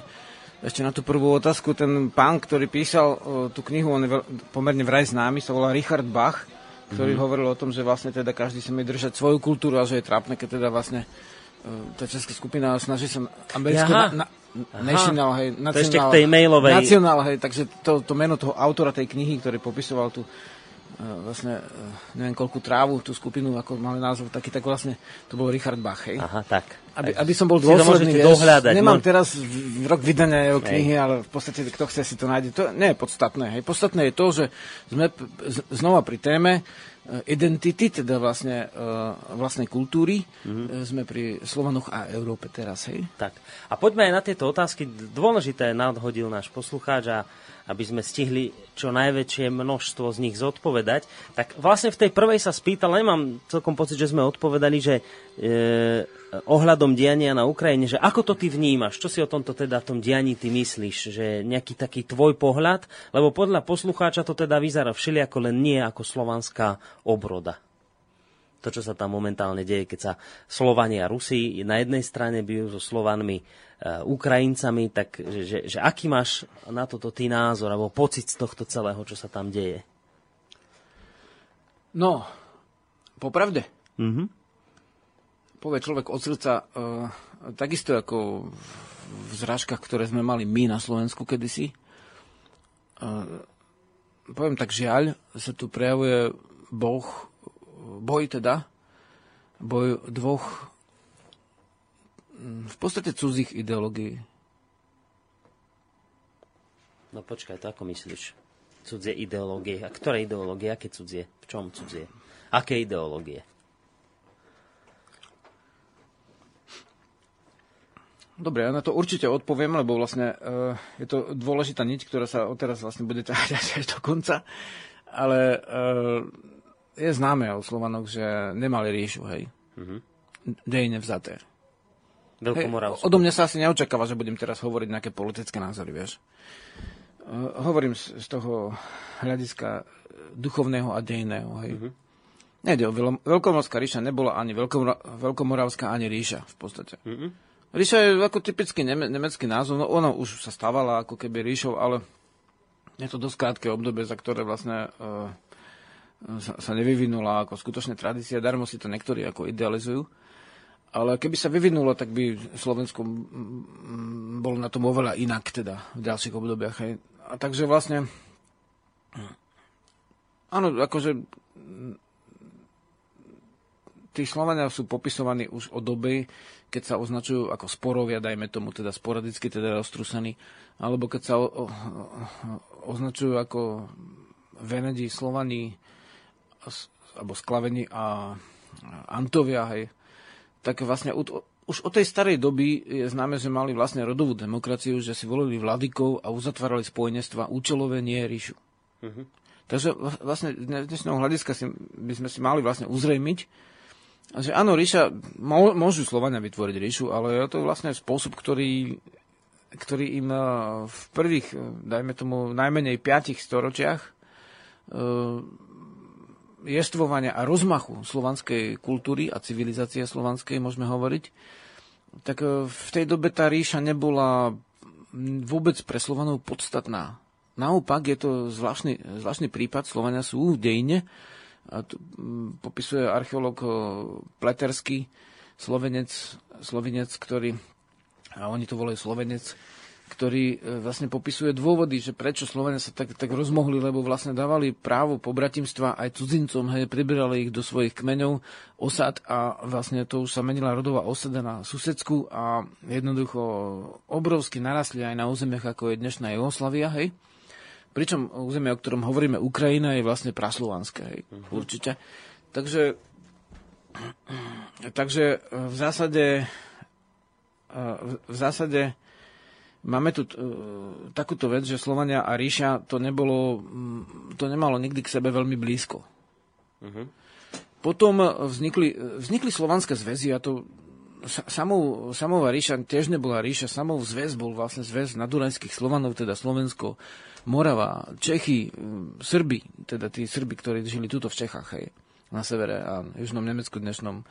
ešte na tú prvú otázku. Ten pán, ktorý písal uh, tú knihu, on je pomerne vraj známy, sa volá Richard Bach, ktorý Mhm. hovoril o tom, že vlastne teda každý sa má držať svoju kultúru a že je trápne, keď teda vlastne uh, tá česká skupina snaží sa americkú na, na, national, hej, To ešte k tej mailovej. nacional, hej, takže to, to meno toho autora tej knihy, ktorý popisoval tú uh, vlastne, uh, neviem koľkú trávu, tú skupinu, ako máme názov taký, tak vlastne to bol Richard Bach, hej. Aha, tak. Aby, aby som bol dôsledný, vieš, dohľadať. nemám no. teraz rok vydania jeho knihy, ale v podstate kto chce si to nájde. To nie je podstatné. Hej. Podstatné je to, že sme znova pri téme e, identity, teda vlastne e, vlastnej kultúry. Mhm. E, Sme pri Slovanoch a Európe teraz, hej. Tak. A poďme aj na tieto otázky. Dôležité nadhodil náš poslucháč a aby sme stihli čo najväčšie množstvo z nich zodpovedať. Tak vlastne v tej prvej sa spýtal, nemám celkom pocit, že sme odpovedali, že e, ohľadom diania na Ukrajine, že ako to ty vnímaš, čo si o tomto teda tom dianí ty myslíš, že nejaký taký tvoj pohľad, lebo podľa poslucháča to teda vyzerá všelijako len nie ako slovanská obroda to, čo sa tam momentálne deje, keď sa Slovania a Rusi na jednej strane bijú so Slovanmi e, Ukrajincami, tak že, že, že aký máš na toto ty názor alebo pocit z tohto celého, čo sa tam deje? No, popravde, Mhm. povie človek od srdca, e, takisto ako v zrážkach, ktoré sme mali my na Slovensku kedysi. E, poviem tak, žiaľ, sa tu prejavuje boh, boj teda, boj dvoch mm, v podstate cudzích ideológií. No počkaj, to ako myslíš? Cudzie ideológie. A ktoré ideológie? Aké cudzie? V čom cudzie? Aké ideológie? Dobre, ja na to určite odpoviem, lebo vlastne uh, je to dôležitá niť, ktorá sa odteraz vlastne bude ťahať až až do konca. Ale uh, je známe o Slovanoch, že nemali ríšu, hej. Mhm. Dejne vzaté. Hej, Veľkomoravsku. odo mňa sa asi neočakáva, že budem teraz hovoriť nejaké politické názory, vieš. Uh, hovorím z, z toho hľadiska duchovného a dejného, hej. Mhm. Nejde o Veľom- Veľkomorská ríša, nebola ani Veľkomora- Veľkomoravská, ani ríša v podstate. Mhm. Ríša je ako typický neme- nemecký názov, no ona už sa stávala ako keby ríšou, ale je to dosť krátke obdobie, za ktoré vlastne uh, sa, sa nevyvinula ako skutočná tradícia, darmo si to niektorí ako idealizujú. Ale keby sa vyvinulo, tak by Slovensko bolo na tom oveľa inak teda v ďalších obdobiach. Hej. A takže vlastne áno, akože tí Slovania sú popisovaní už od doby, keď sa označujú ako sporovia, dajme tomu teda sporadicky, teda roztrúsaní, alebo keď sa o, o, označujú ako Venedi, Slovani, s- alebo Sklaveni a Antovia, hej, tak vlastne u, už od tej starej doby je známe, že mali vlastne rodovú demokraciu, že si volili vladykov a uzatvárali spojenectva účelové, nie ríšu. Takže vla- vlastne z dnešného hľadiska si, by sme si mali vlastne uzrejmiť, že áno, ríša, môžu Slovania vytvoriť ríšu, ale je to vlastne spôsob, ktorý, ktorý im eh, v prvých, eh, dajme tomu, najmenej 5 storočiach eh, jestvovania a rozmachu slovanskej kultúry a civilizácie slovanskej, môžeme hovoriť, tak eh, v tej dobe tá ríša nebola vôbec pre Slovanov podstatná. Naopak je to zvláštny, zvláštny prípad. Slovania sú v dejine. A tu, popisuje archeológ eh, Pleterský, slovenec, slovenec, ktorý, a oni to volajú slovenec, ktorý e, vlastne popisuje dôvody, že prečo Slovenia sa tak, tak rozmohli, lebo vlastne dávali právo pobratimstva aj cudzincom, hej, pribrali ich do svojich kmeňov, osad a vlastne to už sa menila rodová osada na susedsku a jednoducho obrovsky narastli aj na územiach, ako je dnešná Jugoslavia, hej. Pričom územie, o ktorom hovoríme, Ukrajina, je vlastne praslovanské, hej, uh-huh. určite. Takže, (clears throat) takže v zásade v zásade máme tu uh, takúto vec, že Slovania a Ríša to nebolo, mm, to nemalo nikdy k sebe veľmi blízko. Uh-huh. Potom vznikli, vznikli slovanské zväzy a to samou, samová ríša tiež nebola ríša, samou zväz bol vlastne zväz nadurajských Slovanov, teda Slovensko, Morava, Čechy, mm, Srby, teda tí Srby, ktorí žili tuto v Čechách, hej, na severe a južnom Nemecku dnešnom.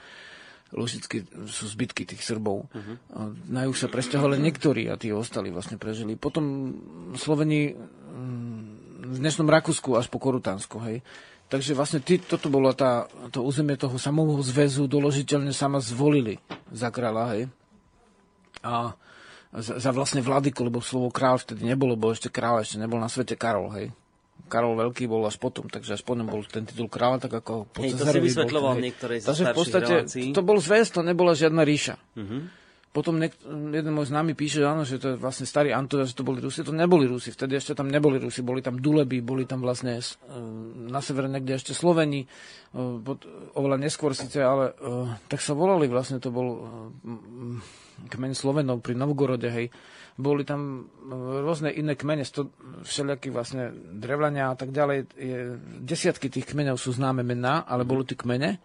Lužicky sú zbytky tých Srbov. Uh-huh. Na juh sa presťahovali niektorí a tí ostali vlastne prežili. Potom Sloveni mm, v dnešnom Rakúsku až po Korutánsku, hej. Takže vlastne tí, toto bolo tá, to územie toho samového zväzu doložiteľne sama zvolili za kráľa, hej. A za, za vlastne vladyku, lebo slovo kráľ vtedy nebolo, bo ešte kráľ ešte nebol na svete Karol, hej. Karol Veľký bol až potom, takže potom bol ten titul kráľa, tak ako po Hej, to si vysvetľoval niektorej Takže v podstate relácií. to bol zväz, to nebola žiadna ríša. Uh-huh. Potom niek- jeden môj známy píše, áno, že to je vlastne starý Antonia, že to boli Rusi. To neboli Rusi, vtedy ešte tam neboli Rusi, boli tam Duleby, boli tam vlastne e, na severe niekde ešte Sloveni, e, oveľa neskôr síce, ale e, tak sa volali vlastne, to bol kmeň Slovenov pri Novgorode, hej boli tam e, rôzne iné kmene, sto, všelijakí vlastne drevľania a tak ďalej. Je, desiatky tých kmeňov sú známe mená, ale boli tí kmene.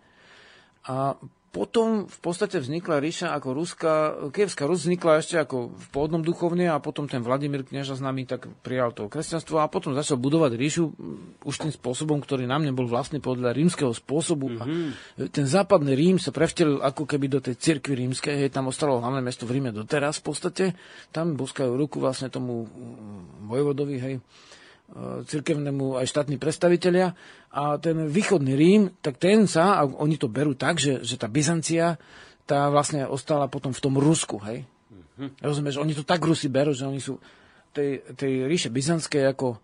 A potom v podstate vznikla ríša ako Ruska, Kievská Rus vznikla ešte ako v pôvodnom duchovne a potom ten Vladimír knieža nami tak prijal to kresťanstvo a potom začal budovať ríšu už tým spôsobom, ktorý nám nebol vlastne podľa rímskeho spôsobu. Mm-hmm. A mhm. ten západný Rím sa prevtelil ako keby do tej cirkvi rímskej, hej, tam ostalo hlavné mesto v Ríme doteraz v podstate. Tam boskajú ruku vlastne tomu vojvodovi, hej, cirkevnému aj štátni predstavitelia. A ten východný Rím, tak ten sa, a oni to berú tak, že, že tá Byzancia, tá vlastne ostala potom v tom Rusku, hej. Mm-hmm. Rozumieš, oni to tak Rusi berú, že oni sú tej, tej ríše byzantskej, ako,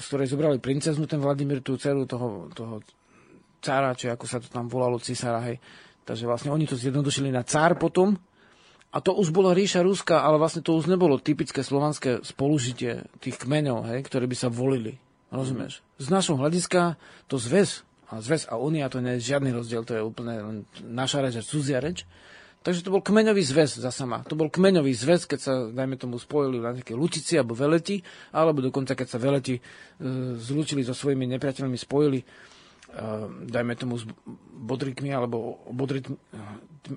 z ktorej zobrali princeznu, ten Vladimír, tú dceru toho, toho cára, či ako sa to tam volalo, cisára, hej. Takže vlastne oni to zjednodušili na cár potom, a to už bola ríša Ruska, ale vlastne to už nebolo typické slovanské spolužitie tých kmeňov, hej, ktoré by sa volili. Rozumieš? Z našho hľadiska to zväz, a zväz a unia to nie je žiadny rozdiel, to je úplne naša reč a cudzia reč. Takže to bol kmeňový zväz za sama. To bol kmeňový zväz, keď sa, dajme tomu, spojili na nejaké lučici alebo veleti, alebo dokonca keď sa veleti e, zlúčili so svojimi nepriateľmi, spojili dajme tomu s bodritmi alebo bodritmi,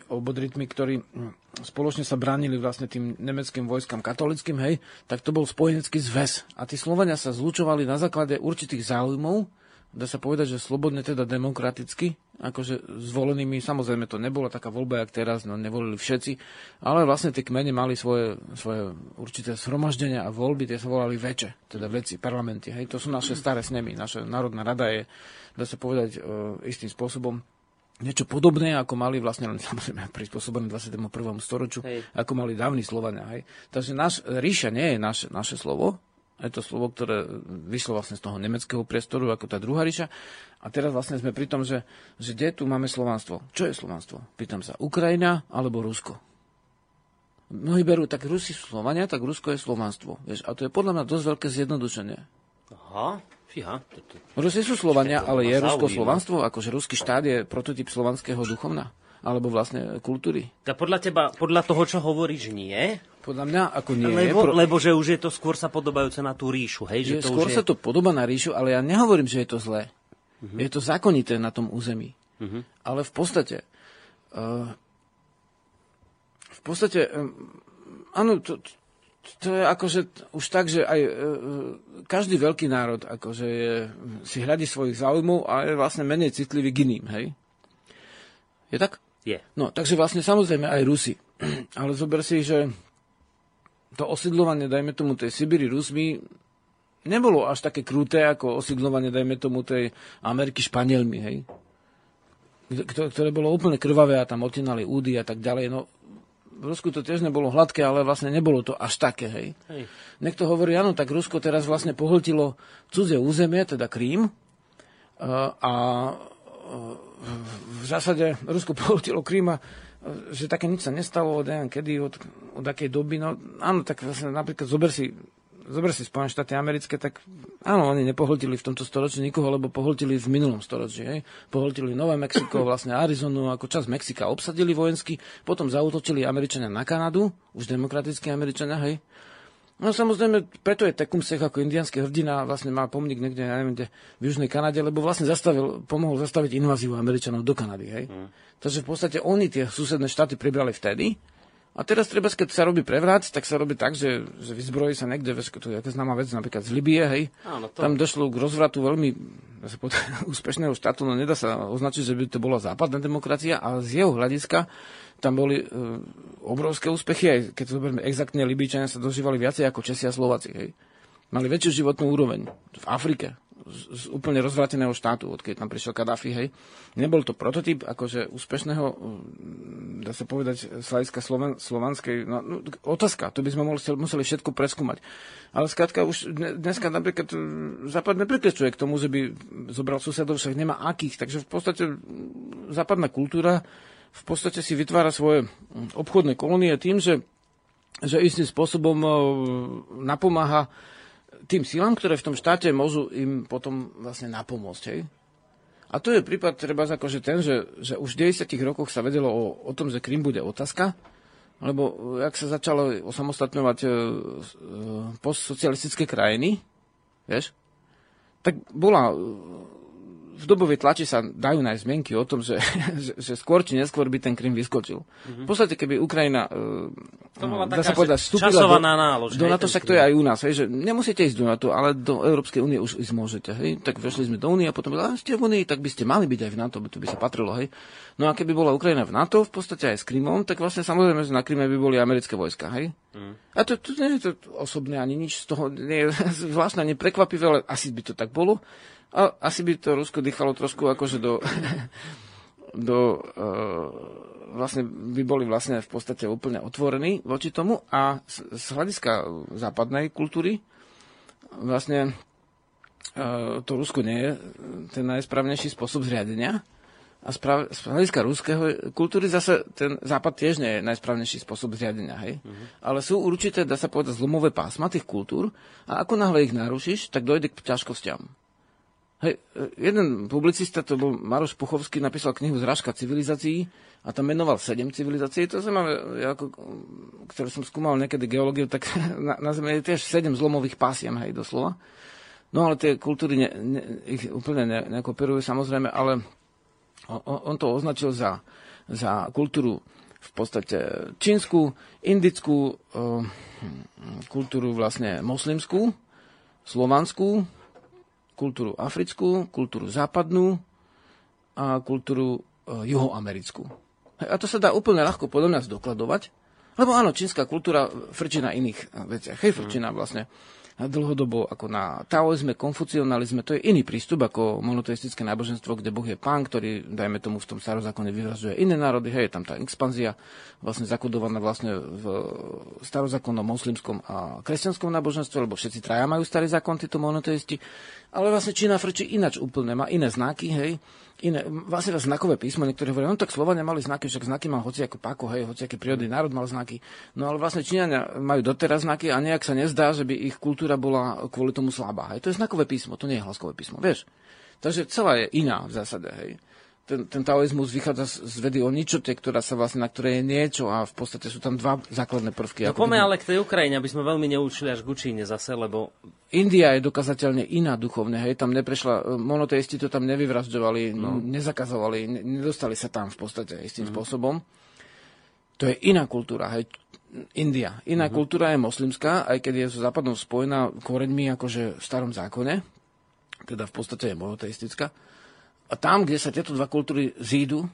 bodritmi, ktorí hm, spoločne sa bránili vlastne tým nemeckým vojskám katolickým, hej, tak to bol spojenecký zväz. A tí Slovania sa zlučovali na základe určitých záujmov, dá sa povedať, že slobodne, teda demokraticky, akože zvolenými, samozrejme to nebola taká voľba, jak teraz, no nevolili všetci, ale vlastne tie kmene mali svoje, svoje určité zhromaždenia a voľby, tie sa volali veče, teda veci, parlamenty, hej, to sú naše staré snemy, naša národná rada je dá sa povedať, e, istým spôsobom niečo podobné, ako mali vlastne len (laughs) samozrejme prispôsobené 21. storočiu, hej. ako mali dávni Slovania. Hej. Takže náš, ríša nie je naš, naše slovo, je to slovo, ktoré vyšlo vlastne z toho nemeckého priestoru, ako tá druhá ríša. A teraz vlastne sme pri tom, že, že kde tu máme slovanstvo. Čo je slovanstvo? Pýtam sa, Ukrajina alebo Rusko? Mnohí berú, tak Rusi sú Slovania, tak Rusko je slovanstvo. Vieš? A to je podľa mňa dosť veľké zjednodušenie. Aha. Fíha. Rusi sú Slovania, ale je Rusko slovanstvo? Akože ruský štát je prototyp slovanského duchovna? Alebo vlastne kultúry? A podľa teba, podľa toho, čo hovoríš, nie? Podľa mňa ako nie. Lebo, lebo že už je to skôr sa podobajúce na tú ríšu, hej? Že to skôr je... sa to podoba na ríšu, ale ja nehovorím, že je to zlé. Uh-huh. Je to zákonité na tom území. Uh-huh. Ale v podstate... Uh, v podstate... Um, áno, to, to je akože už tak, že aj e, každý veľký národ akože je, si hľadí svojich záujmov a je vlastne menej citlivý k iným, hej? Je tak? Je. No, takže vlastne samozrejme aj Rusi. (clears throat) Ale zober si, že to osidlovanie, dajme tomu, tej Sibíry Rusmi nebolo až také kruté ako osidlovanie, dajme tomu, tej Ameriky Španielmi, hej? Ktoré bolo úplne krvavé a tam otinali údy a tak ďalej. No, v Rusku to tiež nebolo hladké, ale vlastne nebolo to až také, hej. hej. Niekto hovorí, áno, tak Rusko teraz vlastne pohltilo cudzie územie, teda Krím, a v zásade Rusko (laughs) pohltilo Krím a že také nič sa nestalo od neviem kedy, od, od akej doby. No áno, tak vlastne napríklad zober si zober si Spojené štáty americké, tak áno, oni nepohltili v tomto storočí nikoho, lebo pohltili v minulom storočí. Hej. Pohltili Nové Mexiko, (clears throat) vlastne Arizonu, ako časť Mexika obsadili vojensky, potom zautočili Američania na Kanadu, už demokratickí Američania, hej. No samozrejme, preto je Tecumseh ako indianský hrdina, vlastne má pomník niekde, ja neviem, kde, v Južnej Kanade, lebo vlastne zastavil, pomohol zastaviť inváziu Američanov do Kanady, hej. Mm. Takže v podstate oni tie susedné štáty pribrali vtedy, a teraz treba, keď sa robí prevrat, tak sa robí tak, že, že vyzbrojí sa niekde, vieš, to je aká známa vec, napríklad z Libie, hej. Áno, to... Tam došlo k rozvratu veľmi sa povedať, (laughs) úspešného štátu, no nedá sa označiť, že by to bola západná demokracia, ale z jeho hľadiska tam boli uh, obrovské úspechy, aj keď to zoberieme exaktne, Libíčania sa dožívali viacej ako Česi a Slováci, hej. Mali väčšiu životnú úroveň v Afrike, z, z úplne rozvrateného štátu, odkedy tam prišiel Kadáfi, hej. Nebol to prototyp akože úspešného, mm, dá sa povedať, z hľadiska Sloven, slovanskej, no, no, otázka, to by sme museli, všetko preskúmať. Ale skrátka už dneska napríklad mm, Západ neprikrečuje k tomu, že by zobral susedov, však nemá akých, takže v podstate mm, západná kultúra v podstate si vytvára svoje obchodné kolónie tým, že, že istým spôsobom napomáha tým silám, ktoré v tom štáte môžu im potom vlastne napomôcť. Hej? A tu je prípad treba akože ten, že, že už v 90 rokoch sa vedelo o, o tom, že Krym bude otázka, lebo jak sa začalo osamostatňovať e, e, postsocialistické krajiny, vieš, tak bola v dobovej tlači sa dajú nájsť zmienky o tom, že, (laughs) že, že skôr či neskôr by ten Krym vyskočil. Mm-hmm. V podstate, keby Ukrajina uh, to bola taká, sa povedať, vstúpila do, nálož, do NATO, však to je aj u nás, hej, že nemusíte ísť do NATO, ale do Európskej únie už ísť môžete. Hej? Tak vešli sme do únie a potom, a ste v únii, tak by ste mali byť aj v NATO, by to by sa patrilo. Hej? No a keby bola Ukrajina v NATO, v podstate aj s Krymom, tak vlastne samozrejme, že na Kryme by boli americké vojska. Hej? Mm. A to, to nie je to osobné ani nič z toho, nie (laughs) zvláštne, ani prekvapivé, ale asi by to tak bolo. A asi by to Rusko dýchalo trošku akože do... do uh, vlastne by boli vlastne v podstate úplne otvorení voči tomu a z, z hľadiska západnej kultúry vlastne uh, to Rusko nie je ten najsprávnejší spôsob zriadenia a správ, z hľadiska ruského kultúry zase ten západ tiež nie je najsprávnejší spôsob zriadenia, hej? Uh-huh. Ale sú určité, dá sa povedať, zlomové pásma tých kultúr a ako náhle ich narušíš, tak dojde k ťažkostiam. Hej, jeden publicista, to bol Maroš Puchovský, napísal knihu Zrážka civilizácií a tam menoval sedem civilizácií. To som, ja ako, ktoré som skúmal niekedy geológiu, tak (laughs) na, na Zemi je tiež sedem zlomových pásiem, hej, doslova. No ale tie kultúry ne, ne, ich úplne ne, nekopírujú samozrejme, ale on, on to označil za, za kultúru v podstate čínsku, indickú, uh, kultúru vlastne moslimskú, slovanskú, kultúru africkú, kultúru západnú a kultúru uh, juhoamerickú. A to sa dá úplne ľahko podľa mňa zdokladovať, lebo áno, čínska kultúra frčí na iných e, veciach. Hej, frčí na vlastne dlhodobo ako na taoizme, konfucionalizme, to je iný prístup ako monoteistické náboženstvo, kde Boh je pán, ktorý, dajme tomu, v tom starozákone vyvrazuje iné národy, hej, je tam tá expanzia vlastne zakodovaná vlastne v starozákonnom moslimskom a kresťanskom náboženstve, lebo všetci traja majú starý zákon, títo monoteisti, ale vlastne Čína frčí inač úplne, má iné znaky, hej, iné, vlastne znakové písmo, niektorí hovoria, no tak Slovania mali znaky, však znaky mal hoci ako Pako, hej, hoci aký prírodný národ mal znaky. No ale vlastne Číňania majú doteraz znaky a nejak sa nezdá, že by ich kultúra bola kvôli tomu slabá. Hej. To je znakové písmo, to nie je hlaskové písmo, vieš. Takže celá je iná v zásade, hej ten, ten taoizmus vychádza z vedy o ničote, ktorá sa vlastne, na ktorej je niečo a v podstate sú tam dva základné prvky. No poďme ale k tej Ukrajine, aby sme veľmi neučili až k Učíne zase, lebo... India je dokazateľne iná duchovne, hej, tam neprešla, monoteisti to tam nevyvražďovali, no. nezakazovali, nedostali sa tam v podstate istým mm. spôsobom. To je iná kultúra, hej, India. Iná mm-hmm. kultúra je moslimská, aj keď je so západom spojená koreňmi akože v starom zákone, teda v podstate je monoteistická. A tam, kde sa tieto dva kultúry zídu,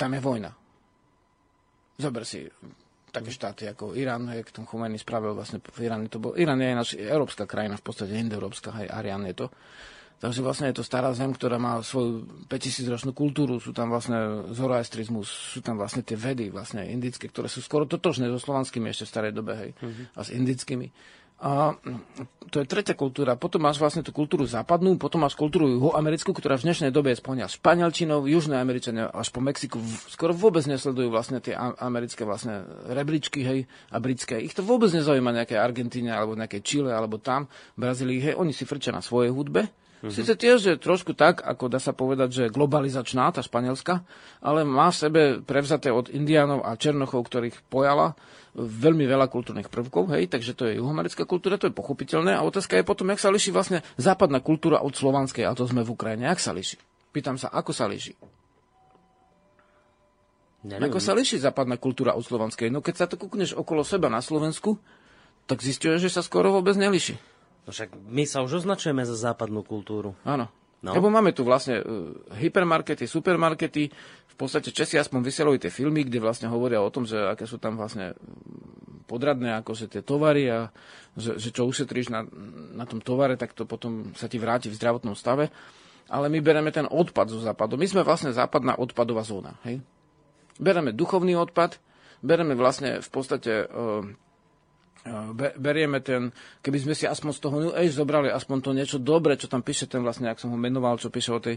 tam je vojna. Zober si také štáty ako Irán, jak tom Chomeny spravil vlastne v Iráne to bol, Irán je naša európska krajina, v podstate indoeurópska, aj Arian je to. Takže vlastne je to stará zem, ktorá má svoju 5000 ročnú kultúru, sú tam vlastne zoroastrizmus, sú tam vlastne tie vedy vlastne indické, ktoré sú skoro totožné so slovanskými ešte v starej dobe, hej, uh-huh. a s indickými. A to je tretia kultúra. Potom máš vlastne tú kultúru západnú, potom máš kultúru juhoamerickú, ktorá v dnešnej dobe je spojená s španielčinou, južné Američania až po Mexiku skoro vôbec nesledujú vlastne tie americké vlastne rebríčky, hej, a britské. Ich to vôbec nezaujíma nejaké Argentíne alebo nejaké Chile alebo tam, Brazílii, hej, oni si frčia na svojej hudbe, Mm-hmm. Sice tiež je trošku tak, ako dá sa povedať, že globalizačná, tá španielska, ale má v sebe prevzaté od indiánov a černochov, ktorých pojala veľmi veľa kultúrnych prvkov, hej, takže to je juhoamerická kultúra, to je pochopiteľné. A otázka je potom, jak sa liší vlastne západná kultúra od slovanskej, a to sme v Ukrajine, jak sa liší? Pýtam sa, ako sa liší? Neviem. Ako sa liší západná kultúra od slovanskej? No keď sa to kúkneš okolo seba na Slovensku, tak zistuješ, že sa skoro vôbec neliší. No však my sa už označujeme za západnú kultúru. Áno. No. Lebo máme tu vlastne uh, hypermarkety, supermarkety, v podstate Česi aspoň vysielajú tie filmy, kde vlastne hovoria o tom, že aké sú tam vlastne podradné akože tie tovary a že, že čo ušetríš na, na tom tovare, tak to potom sa ti vráti v zdravotnom stave. Ale my bereme ten odpad zo západu. My sme vlastne západná odpadová zóna. Hej? Bereme duchovný odpad, bereme vlastne v podstate uh, berieme ten, keby sme si aspoň z toho New Age zobrali aspoň to niečo dobré, čo tam píše ten vlastne, ak som ho menoval, čo píše o tej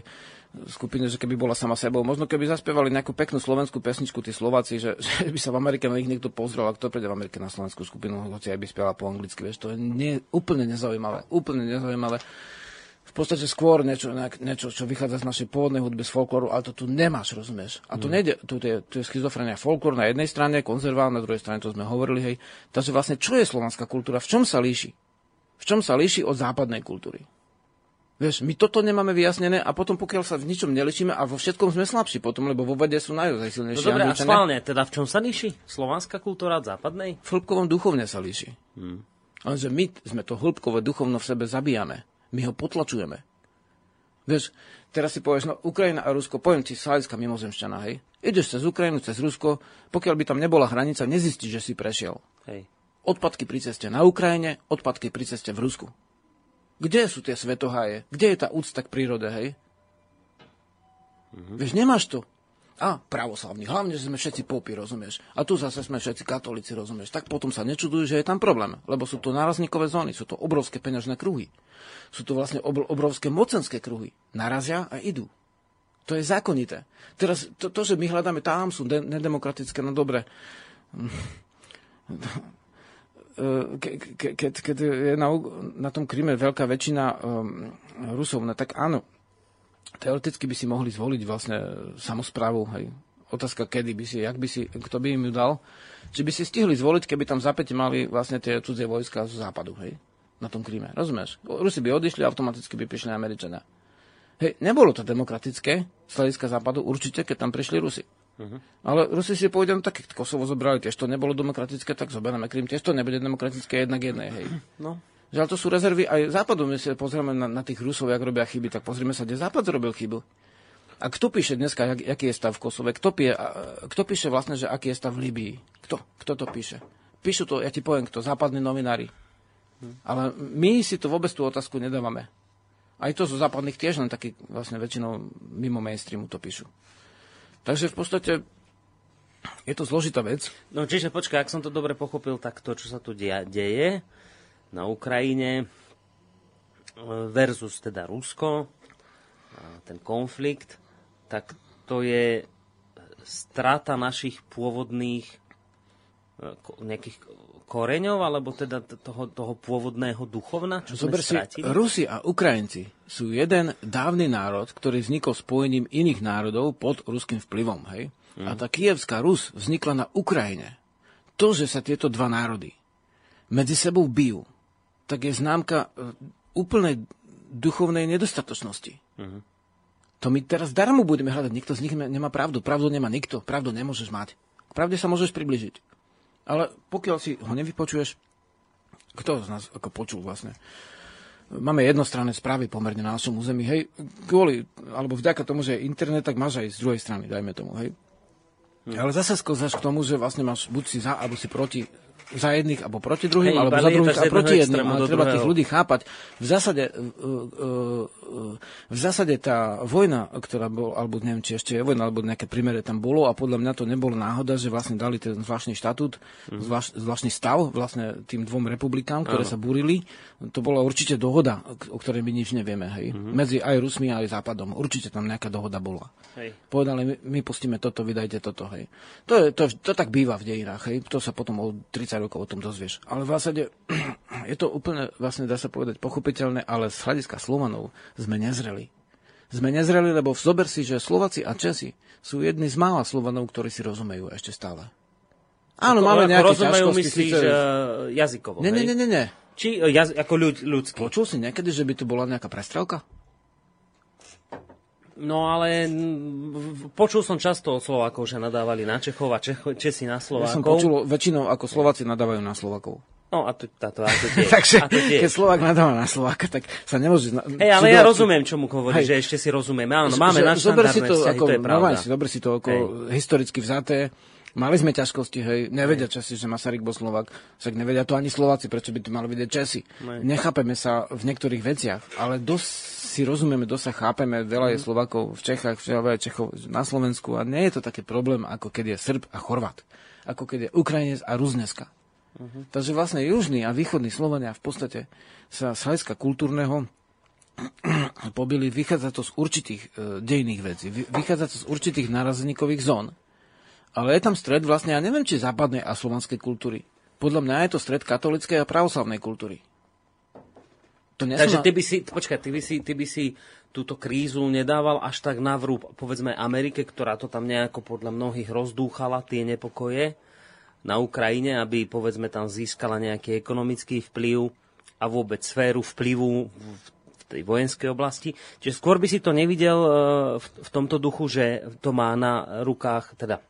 skupine, že keby bola sama sebou. Možno keby zaspievali nejakú peknú slovenskú pesničku tí Slováci, že, (laughs) že by sa v Amerike na nich niekto pozrel, a kto príde v Amerike na slovenskú skupinu, hoci aj by spievala po anglicky, vieš, to je nie, úplne nezaujímavé, úplne nezaujímavé v podstate skôr niečo, niečo, čo vychádza z našej pôvodnej hudby, z folklóru, ale to tu nemáš, rozumieš? A tu, mm. nejde, tu, je, tu je schizofrenia folklór na jednej strane, konzervál na druhej strane, to sme hovorili, hej. Takže vlastne, čo je slovanská kultúra? V čom sa líši? V čom sa líši od západnej kultúry? Vieš, my toto nemáme vyjasnené a potom pokiaľ sa v ničom nelišíme a vo všetkom sme slabší potom, lebo vo vede sú naozaj silnejší. No dobre, a schválne, teda v čom sa líši slovanská kultúra od západnej? V hĺbkovom duchovne sa líši. Hmm. Lenže my sme to hĺbkové duchovno v sebe zabíjame. My ho potlačujeme. Vieš, teraz si povieš, no Ukrajina a Rusko, poviem ti z hľadiska mimozemšťana, hej. Ideš cez Ukrajinu, cez Rusko, pokiaľ by tam nebola hranica, nezistíš, že si prešiel. Hej. Odpadky pri ceste na Ukrajine, odpadky pri ceste v Rusku. Kde sú tie svetoháje? Kde je tá úcta k prírode, hej? Mm-hmm. Vieš, nemáš to a pravoslavní. Hlavne, že sme všetci popy, rozumieš. A tu zase sme všetci katolíci, rozumieš. Tak potom sa nečudujú, že je tam problém, lebo sú to nárazníkové zóny, sú to obrovské peňažné kruhy. Sú to vlastne obrovské mocenské kruhy. Narazia a idú. To je zákonité. Teraz to, to že my hľadáme tam, sú de- nedemokratické, no dobre. (laughs) Ke, ke, keď, keď je na, na tom Kryme veľká väčšina um, Rusov, no tak áno, teoreticky by si mohli zvoliť vlastne samozprávu, hej. Otázka, kedy by si, jak by si, kto by im ju dal. Či by si stihli zvoliť, keby tam zapäť mali vlastne tie cudzie vojska z západu, hej, na tom Kríme. Rozumieš? Rusi by odišli, automaticky by prišli Američania. Hej, nebolo to demokratické z hľadiska západu, určite, keď tam prišli Rusi. Uh-huh. Ale Rusi si povedali, no tak Kosovo zobrali, tiež to nebolo demokratické, tak zoberieme Krím, tiež to nebude demokratické jednak jednej, hej. No. Že ale to sú rezervy aj západu. My si pozrieme na, na tých Rusov, jak robia chyby, tak pozrieme sa, kde západ zrobil chybu. A kto píše dneska, jak, aký je stav v Kosove? Kto, pije, a, kto píše vlastne, že aký je stav v Libii? Kto? Kto to píše? Píšu to, ja ti poviem, kto? Západní novinári. Ale my si to vôbec tú otázku nedávame. Aj to zo západných tiež len taký vlastne väčšinou mimo mainstreamu to píšu. Takže v podstate je to zložitá vec. No čiže počkaj, ak som to dobre pochopil, tak to, čo sa tu deje, na Ukrajine versus teda Rusko, ten konflikt, tak to je strata našich pôvodných e, nejakých koreňov, alebo teda toho, toho pôvodného duchovna, čo Zober sme si, Rusi a Ukrajinci sú jeden dávny národ, ktorý vznikol spojením iných národov pod ruským vplyvom. Hej? Mm. A tá kievská Rus vznikla na Ukrajine. To, že sa tieto dva národy medzi sebou bijú, tak je známka e, úplnej duchovnej nedostatočnosti. Uh-huh. To my teraz darmo budeme hľadať. Nikto z nich nemá pravdu. Pravdu nemá nikto. Pravdu nemôžeš mať. K pravde sa môžeš približiť. Ale pokiaľ si ho nevypočuješ, kto z nás ako počul vlastne? Máme jednostranné správy pomerne na našom území, hej, kvôli, alebo vďaka tomu, že je internet, tak máš aj z druhej strany, dajme tomu, hej. Hmm. Ale zase sklzáš k tomu, že vlastne máš buď si za, alebo si proti za jedných alebo proti druhým, Hej, alebo ale za druhých a proti jedným. Ale treba tých ľudí chápať. V zásade, v zásade tá vojna, ktorá bol, alebo neviem, či ešte je vojna, alebo nejaké primere tam bolo a podľa mňa to nebolo náhoda, že vlastne dali ten zvláštny štatút, Mhm. zvláš, zvláštny stav vlastne tým dvom republikám, ktoré sa búrili. To bola určite dohoda, o ktorej my nič nevieme. Hej. Mhm. Medzi aj Rusmi a aj Západom. Určite tam nejaká dohoda bola. Hej. Povedali, my, my pustíme toto, vydajte toto, hej. To, je, to, to tak býva v dejinách, hej. To sa potom o 30 rokov o tom dozvieš. Ale v zásade (clears throat) je to úplne, vlastne dá sa povedať, pochopiteľné, ale z hľadiska Slovanov sme nezreli. Sme nezreli, lebo zober si, že Slováci a Česi sú jedni z mála Slovanov, ktorí si rozumejú ešte stále. Áno, Ako- máme nejaké rozumejú, ťažkosti. myslíš, síce- uh, jazykovo, Nie, nie, nie, nie, nie. Či uh, jaz- ako ľud, ľudský? Počul si niekedy, že by tu bola nejaká prestrelka? No ale počul som často od Slovákov, že nadávali na Čechov a Čecho, Česi na Ja som Slovákov. počul väčšinou, ako Slováci nadávajú na Slovakov. No a to, táto, a to tiež. Takže (laughs) a to tiež. keď Slovák nadáva na Slováka, tak sa nemôže... Na, Hej, ale ja rozumiem, čomu hovoríš, Hej. že ešte si rozumieme. Áno, máme Že- zober si to vzťahy, ako, to je pravda. si, zober si to ako Hej. historicky vzaté. Mali sme ťažkosti, hej, nevedia Česi, že Masaryk bol Slovak, však nevedia to ani Slováci, prečo by to mali vedieť Česi. Hej. Nechápeme sa v niektorých veciach, ale dosť si rozumieme, dosť sa chápeme, veľa je Mhm. Slovakov v Čechách, veľa je Čechov na Slovensku a nie je to taký problém, ako keď je Srb a Chorvat, ako keď je Ukrajinec a Ruzneska. Mhm. Takže vlastne južní a východní Slovania v podstate sa z hľadiska kultúrneho (clears throat) pobili, vychádza to z určitých e, dejných vecí, vy- vychádza to z určitých nárazníkových zón. Ale je tam stred vlastne, ja neviem, či západnej a slovanskej kultúry. Podľa mňa je to stred katolickej a pravoslavnej kultúry. To nie Takže ty by si, počkaj, ty by si, ty by si túto krízu nedával až tak na vrúb, povedzme Amerike, ktorá to tam nejako podľa mnohých rozdúchala, tie nepokoje na Ukrajine, aby povedzme tam získala nejaký ekonomický vplyv a vôbec sféru vplyvu v tej vojenskej oblasti. Čiže skôr by si to nevidel e, v tomto duchu, že to má na rukách, teda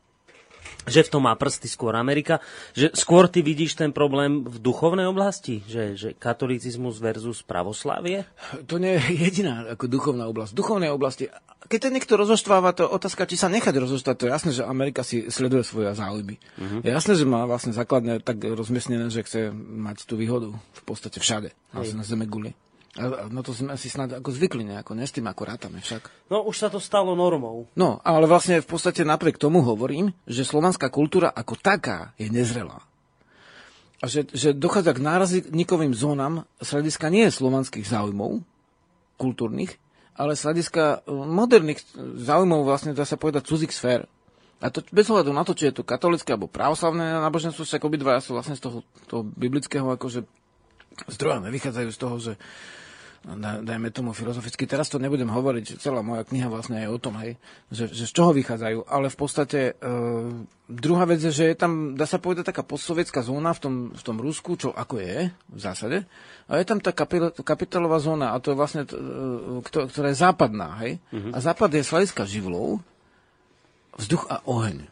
že v tom má prsty skôr Amerika, že skôr ty vidíš ten problém v duchovnej oblasti, že, že katolicizmus versus pravoslávie? To nie je jediná ako duchovná oblasť. V duchovnej oblasti, keď to niekto rozoštváva, to otázka, či sa nechať rozoštvať. To je jasné, že Amerika si sleduje svoje záujmy. Uh-huh. Je jasné, že má vlastne základne tak rozmiestnené, že chce mať tú výhodu v podstate všade, vlastne na zeme guli. Na to sme si snad ako zvykli nejako, ne s tým ako rátame však. No už sa to stalo normou. No, ale vlastne v podstate napriek tomu hovorím, že slovanská kultúra ako taká je nezrelá. A že, že dochádza k nárazníkovým zónam z hľadiska nie slovanských záujmov, kultúrnych, ale z hľadiska e, moderných záujmov vlastne dá sa povedať cudzích sfér. A to bez ohľadu na to, či je to katolické alebo pravoslavné náboženstvo, však obidva sú vlastne z toho, toho biblického akože zdroja, nevychádzajú z toho, že dajme tomu filozoficky, teraz to nebudem hovoriť, celá moja kniha vlastne je o tom, hej, že, že z čoho vychádzajú, ale v podstate e, druhá vec je, že je tam, dá sa povedať, taká postsovietská zóna v tom, v tom Rusku, čo ako je v zásade, a je tam tá kapil- kapitálová zóna, a to je vlastne, t- e, kto- ktorá je západná, hej, a západ je hľadiska živlov, vzduch a oheň.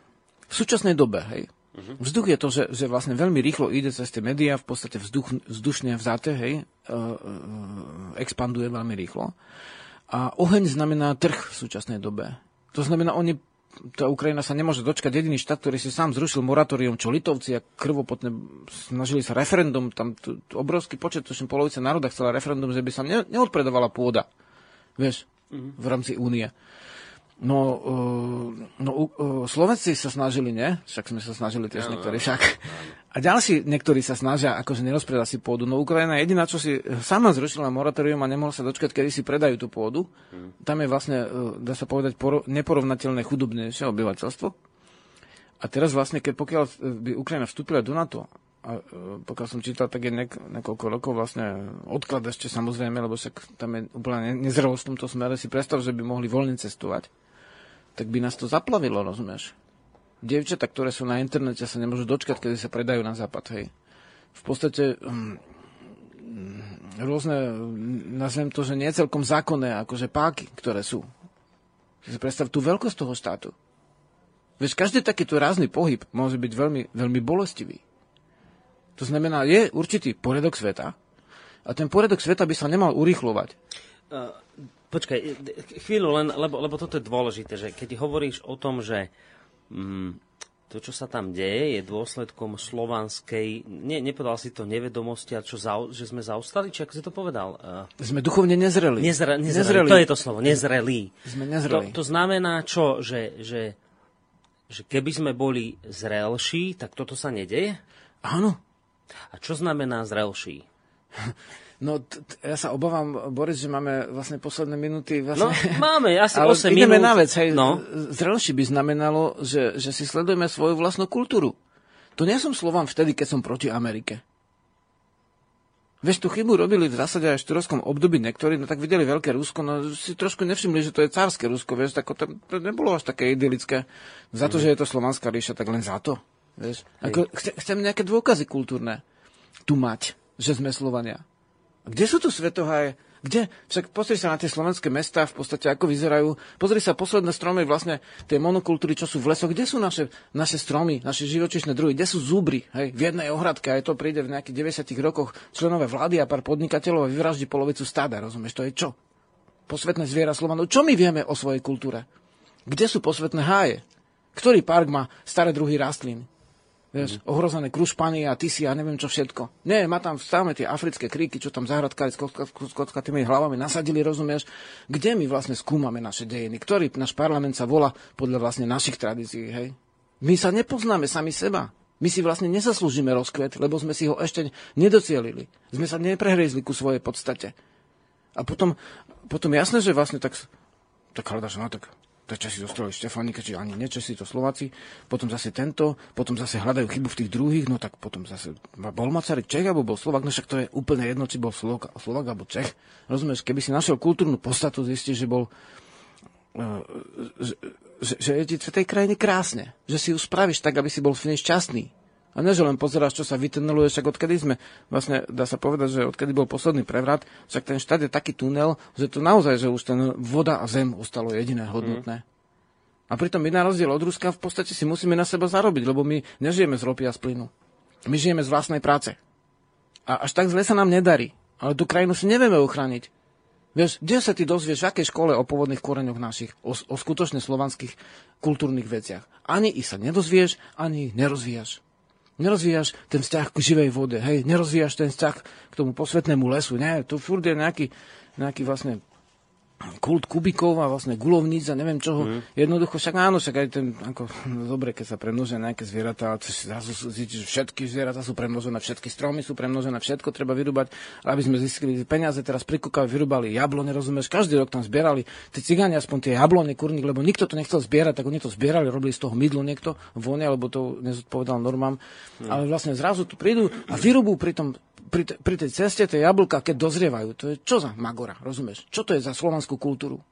V súčasnej dobe, hej, Vzduch je to, že, že vlastne veľmi rýchlo ide cez tie médiá, v podstate vzduch, vzdušne vzaté, hej, e, expanduje veľmi rýchlo. A oheň znamená trh v súčasnej dobe. To znamená, oni, tá Ukrajina sa nemôže dočkať jediný štát, ktorý si sám zrušil moratórium, čo Litovci a krvopotne snažili sa referendum, tam t- t- obrovský počet, tuším polovica národa chcela referendum, že by sa ne, neodpredovala pôda, vieš, v rámci únie. Uh, no uh, Slovenci sa snažili, nie? Však sme sa snažili tiež niektorí však. A ďalší niektorí sa snažia, akože nerozpredať si pôdu. No Ukrajina jediná, čo si sama zrušila moratórium a nemohla sa dočkať, kedy si predajú tú pôdu. Tam je vlastne, dá sa povedať, poro- neporovnateľné chudobnejšie obyvateľstvo. A teraz vlastne, keď pokiaľ by Ukrajina vstúpila do NATO, a pokiaľ som čítal, tak je nek- niekoľko rokov vlastne odklad ešte samozrejme, lebo však tam je úplne ne- nezrelosť v tomto smere. Si predstav, že by mohli voľne cestovať tak by nás to zaplavilo, rozumieš? Dievčatá, ktoré sú na internete, sa nemôžu dočkať, kedy sa predajú na západ, hej. V podstate um, rôzne, nazvem to, že nie celkom zákonné, akože páky, ktoré sú. Si predstav tú veľkosť toho štátu. Vieš, každý takýto rázny pohyb môže byť veľmi, veľmi bolestivý. To znamená, je určitý poriadok sveta a ten poriadok sveta by sa nemal urýchlovať. Uh, počkaj, chvíľu len, lebo, lebo toto je dôležité, že keď hovoríš o tom, že mm, to, čo sa tam deje, je dôsledkom slovanskej, nie, nepovedal si to nevedomosti, a čo za, že sme zaostali, či ako si to povedal? Uh, sme duchovne nezreli. Nezre, nezreli. nezreli. To je to slovo, nezrelí. Sme nezreli. To, to znamená čo, že, že, že keby sme boli zrelší, tak toto sa nedeje? Áno. A čo znamená zrelší? (laughs) No, t- t- ja sa obávam, Boris, že máme vlastne posledné minúty. Vlastne... No, máme asi Ale 8 ideme minút. na vec. Hej. No. Zrelší by znamenalo, že, že si sledujeme svoju vlastnú kultúru. To nie som Slovan vtedy, keď som proti Amerike. Vieš, tú chybu robili v zásade aj v štúrovskom období niektorí, no tak videli veľké Rusko, no si trošku nevšimli, že to je cárske Rusko, vieš, tak to, to nebolo až také idylické. Za to, mm. že je to slovanská ríša, tak len za to. Vieš. Ako, chcem, chcem nejaké dôkazy kultúrne tu mať, že sme Slovania. Kde sú tu svetohaje? Kde? Však pozri sa na tie slovenské mestá, v podstate ako vyzerajú. Pozri sa posledné stromy, vlastne tie monokultúry, čo sú v lesoch. Kde sú naše, naše stromy, naše živočišné druhy? Kde sú zúbry? Hej, v jednej ohradke, aj to príde v nejakých 90 rokoch členové vlády a pár podnikateľov a vyvraždí polovicu stáda, rozumieš? To je čo? Posvetné zviera Slovanov. Čo my vieme o svojej kultúre? Kde sú posvetné háje? Ktorý park má staré druhy rastlín? Vieš, mm. ohrozené krušpany a tisy a neviem čo všetko. Nie, má tam stále tie africké kríky, čo tam zahradkári s kockatými hlavami nasadili, rozumieš? Kde my vlastne skúmame naše dejiny? Ktorý náš parlament sa volá podľa vlastne našich tradícií, hej? My sa nepoznáme sami seba. My si vlastne nezaslúžime rozkvet, lebo sme si ho ešte nedocielili. Sme sa neprehriezli ku svojej podstate. A potom, potom jasné, že vlastne tak, tak hľadaš, no tak to Česi zostrali Štefanika, či ani nie Česi, to Slováci, potom zase tento, potom zase hľadajú chybu v tých druhých, no tak potom zase bol Masaryk Čech, alebo bol Slovak, no však to je úplne jedno, či bol Slovak, Slovak alebo Čech. Rozumieš, keby si našiel kultúrnu podstatu, zistíš, že bol že, že, že je ti v tej krajine krásne, že si ju spravíš tak, aby si bol v nej šťastný. A ne, že len pozeráš, čo sa vytuneluje, však odkedy sme, vlastne dá sa povedať, že odkedy bol posledný prevrat, však ten štát je taký tunel, že to naozaj, že už ten voda a zem ostalo jediné hodnotné. Mm. A pritom my na rozdiel od Ruska v podstate si musíme na seba zarobiť, lebo my nežijeme z ropy a z plynu. My žijeme z vlastnej práce. A až tak zle sa nám nedarí. Ale tú krajinu si nevieme uchrániť. Vieš, kde sa ty dozvieš, v akej škole o pôvodných koreňoch našich, o, o skutočne slovanských kultúrnych veciach. Ani ich sa nedozvieš, ani ich nerozvíjaš nerozvíjaš ten vzťah k živej vode, hej, nerozvíjaš ten vzťah k tomu posvetnému lesu, nie, tu furt je nejaký, nejaký vlastne kult kubikov a vlastne gulovníc a neviem čoho. Mm. Jednoducho, však áno, však aj ten, ako, no, (laughs) dobre, keď sa premnožia nejaké zvieratá, zrazu zistíš, že všetky zvieratá sú premnožené, všetky stromy sú premnožené, všetko treba vyrúbať, aby sme zistili peniaze, teraz pri Kukavi vyrúbali jablone, rozumieš, každý rok tam zbierali, tí cigáni aspoň tie jablone, kurník, lebo nikto to nechcel zbierať, tak oni to zbierali, robili z toho mydlo niekto, vonia, lebo to nezodpovedal normám, mm. ale vlastne zrazu tu prídu a vyrúbú pri tom pri, te, pri tej ceste tie jablka, keď dozrievajú, to je čo za magora, rozumieš? Čo to je za slovanskú kultúru?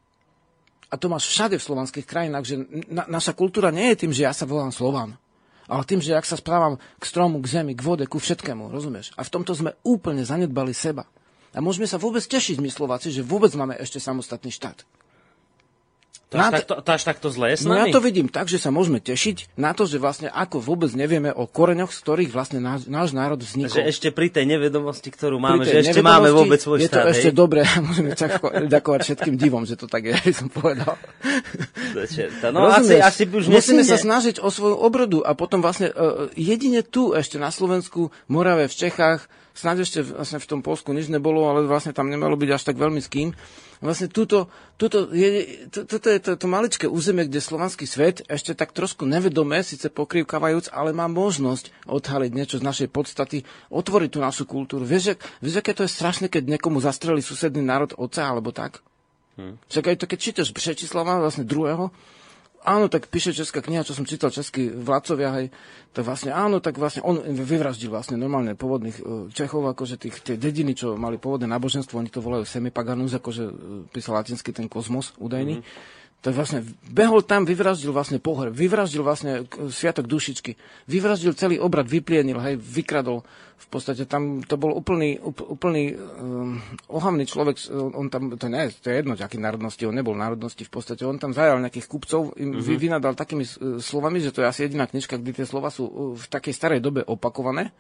A to máš všade v slovanských krajinách, že na, naša kultúra nie je tým, že ja sa volám Slovan, ale tým, že ak sa správam k stromu, k zemi, k vode, ku všetkému, rozumieš? A v tomto sme úplne zanedbali seba. A môžeme sa vôbec tešiť, my Slováci, že vôbec máme ešte samostatný štát. To až, takto, to až takto zlé s nami? No ja to vidím tak, že sa môžeme tešiť na to, že vlastne ako vôbec nevieme o koreňoch, z ktorých vlastne náš, náš národ vznikol. Že ešte pri tej nevedomosti, ktorú máme, že ešte máme vôbec svoj je to ešte dobré. Môžeme ďakovať všetkým divom, že to tak je, (laughs) som povedal. No asi, asi už Musíme sa snažiť o svoju obrodu a potom vlastne uh, jedine tu ešte na Slovensku, Morave, v Čechách, snáď ešte vlastne v tom Polsku nič nebolo, ale vlastne tam nemalo byť až tak veľmi s kým vlastne túto, túto je, to, toto je to, to maličké územie, kde slovanský svet ešte tak trošku nevedome, síce pokrývkavajúc, ale má možnosť odhaliť niečo z našej podstaty, otvoriť tú našu kultúru. Vieš, vieš aké to je strašné, keď niekomu zastrelí susedný národ oca alebo tak? Hmm. Však aj to, keď čítaš Přečislava, vlastne druhého, áno, tak píše česká kniha, čo som čítal český vládcovia, hej, tak vlastne áno, tak vlastne on vyvraždil vlastne normálne pôvodných e, Čechov, akože tých, tie dediny, čo mali pôvodné náboženstvo, oni to volajú semipaganus, akože e, písal latinsky ten kozmos údajný. Mm-hmm tak vlastne behol tam, vyvraždil vlastne pohreb, vyvraždil vlastne sviatok dušičky, vyvraždil celý obrad, vyplienil, hej, vykradol. V podstate tam to bol úplný, úplný um, ohavný človek, on tam, to nie, to je jedno, aký národnosti, on nebol národnosti v podstate, on tam zajal nejakých kupcov, im mm-hmm. vynadal takými uh, slovami, že to je asi jediná knižka, kde tie slova sú uh, v takej starej dobe opakované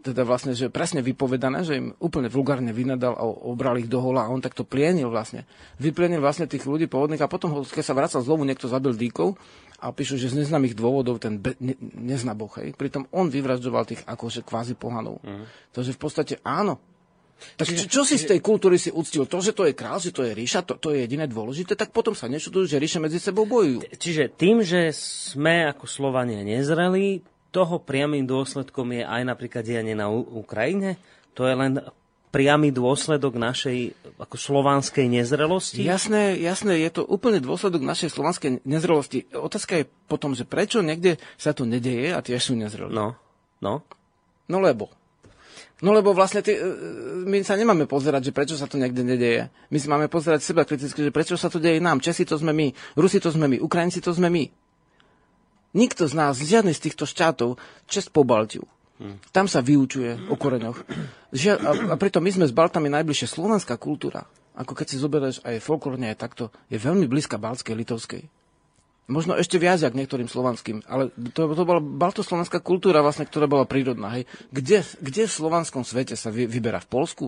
teda vlastne, že presne vypovedané, že im úplne vulgárne vynadal a obral ich do hola a on takto plienil vlastne. Vyplienil vlastne tých ľudí pôvodných a potom, keď sa vracal znovu, niekto zabil dýkov a píšu, že z neznámych dôvodov ten be, ne, nezná Boh, hej. Pritom on vyvražďoval tých akože kvázi pohanov. Mm. Takže v podstate áno, tak čo, čo si z tej kultúry si uctil? To, že to je král, že to je ríša, to, to je jediné dôležité, tak potom sa nečudujú, že ríše medzi sebou bojujú. Čiže tým, že sme ako Slovania nezreli, toho priamým dôsledkom je aj napríklad dianie na Ukrajine? To je len priamy dôsledok našej ako slovanskej nezrelosti? Jasné, jasné, je to úplne dôsledok našej slovanskej nezrelosti. Otázka je potom, že prečo niekde sa to nedeje a tiež sú nezrelé. No, no. No lebo. No lebo vlastne ty, e, my sa nemáme pozerať, že prečo sa to niekde nedeje. My si máme pozerať seba kriticky, že prečo sa to deje nám. Česi to sme my, Rusi to sme my, Ukrajinci to sme my. Nikto z nás, žiadny z týchto štátov, čest po Baltiu. Tam sa vyučuje o koreňoch. A, preto my sme s Baltami najbližšie slovenská kultúra. Ako keď si zoberieš aj folklórne, aj takto, je veľmi blízka Baltskej, Litovskej. Možno ešte viac, ako niektorým slovanským. Ale to, to bola baltoslovanská kultúra, vlastne, ktorá bola prírodná. Hej. Kde, kde v slovanskom svete sa vy, vyberá? V Polsku?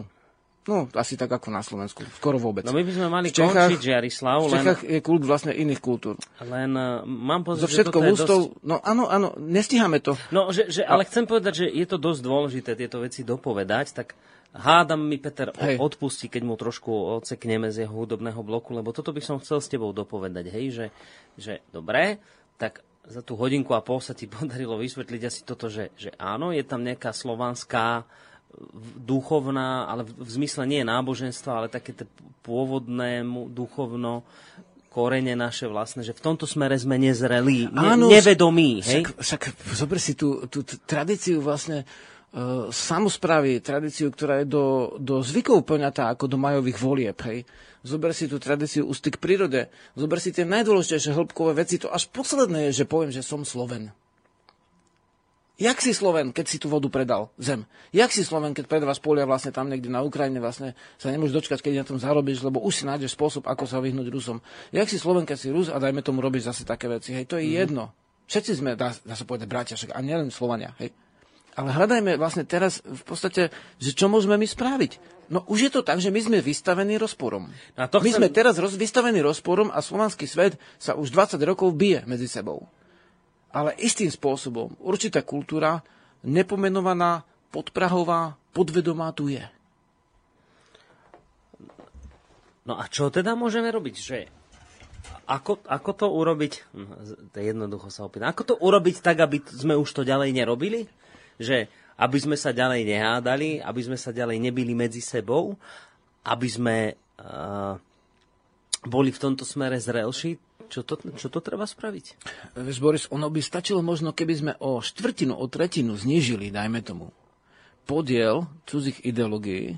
No, asi tak ako na Slovensku. Skoro vôbec. No my by sme mali v Čechách, končiť Žiarislav. V Čechách len... je kult vlastne iných kultúr. Len uh, mám pocit, Zo všetko že ústov, dosť... no áno, áno, nestíhame to. No, že, že, ale chcem povedať, že je to dosť dôležité tieto veci dopovedať, tak Hádam mi Peter hej. odpustí, keď mu trošku odsekneme z jeho hudobného bloku, lebo toto by som chcel s tebou dopovedať, hej, že, že dobre, tak za tú hodinku a pol sa ti (laughs) podarilo vysvetliť asi toto, že, že áno, je tam nejaká slovanská duchovná, ale v, v zmysle nie náboženstva, ale také pôvodné duchovno korene naše vlastné, že v tomto smere sme nezrelí, ne, Áno, nevedomí. Hej? Však, však zober si tú, tú tradíciu vlastne uh, samozprávy, tradíciu, ktorá je do, do zvykov poňatá ako do majových volieb. Hej. Zober si tú tradíciu ústy k prírode. Zober si tie najdôležitejšie hĺbkové veci. To až posledné je, že poviem, že som Sloven. Jak si Sloven, keď si tú vodu predal, zem? Jak si Sloven, keď predávaš polia vlastne tam niekde na Ukrajine, vlastne sa nemôžeš dočkať, keď na tom zarobíš, lebo už si nájdeš spôsob, ako sa vyhnúť Rusom. Jak si Sloven, keď si Rus a dajme tomu robiť zase také veci. Hej, to je mm-hmm. jedno. Všetci sme, dá, dá sa povedať, bratia, však, a nielen Slovania. Hej. Ale hľadajme vlastne teraz v podstate, že čo môžeme my spraviť. No už je to tak, že my sme vystavení rozporom. A to my chcem... sme teraz roz, vystavení rozporom a slovanský svet sa už 20 rokov bije medzi sebou. Ale istým spôsobom určitá kultúra, nepomenovaná, podprahová, podvedomá tu je. No a čo teda môžeme robiť? Že ako, ako to urobiť? Hm, to je jednoducho sa opýtam. Ako to urobiť tak, aby sme už to ďalej nerobili? že aby sme sa ďalej nehádali, aby sme sa ďalej nebili medzi sebou, aby sme uh, boli v tomto smere zrelší, čo to, čo to treba spraviť? Vieš, Boris, ono by stačilo možno, keby sme o štvrtinu, o tretinu znížili, dajme tomu, podiel cudzích ideológií,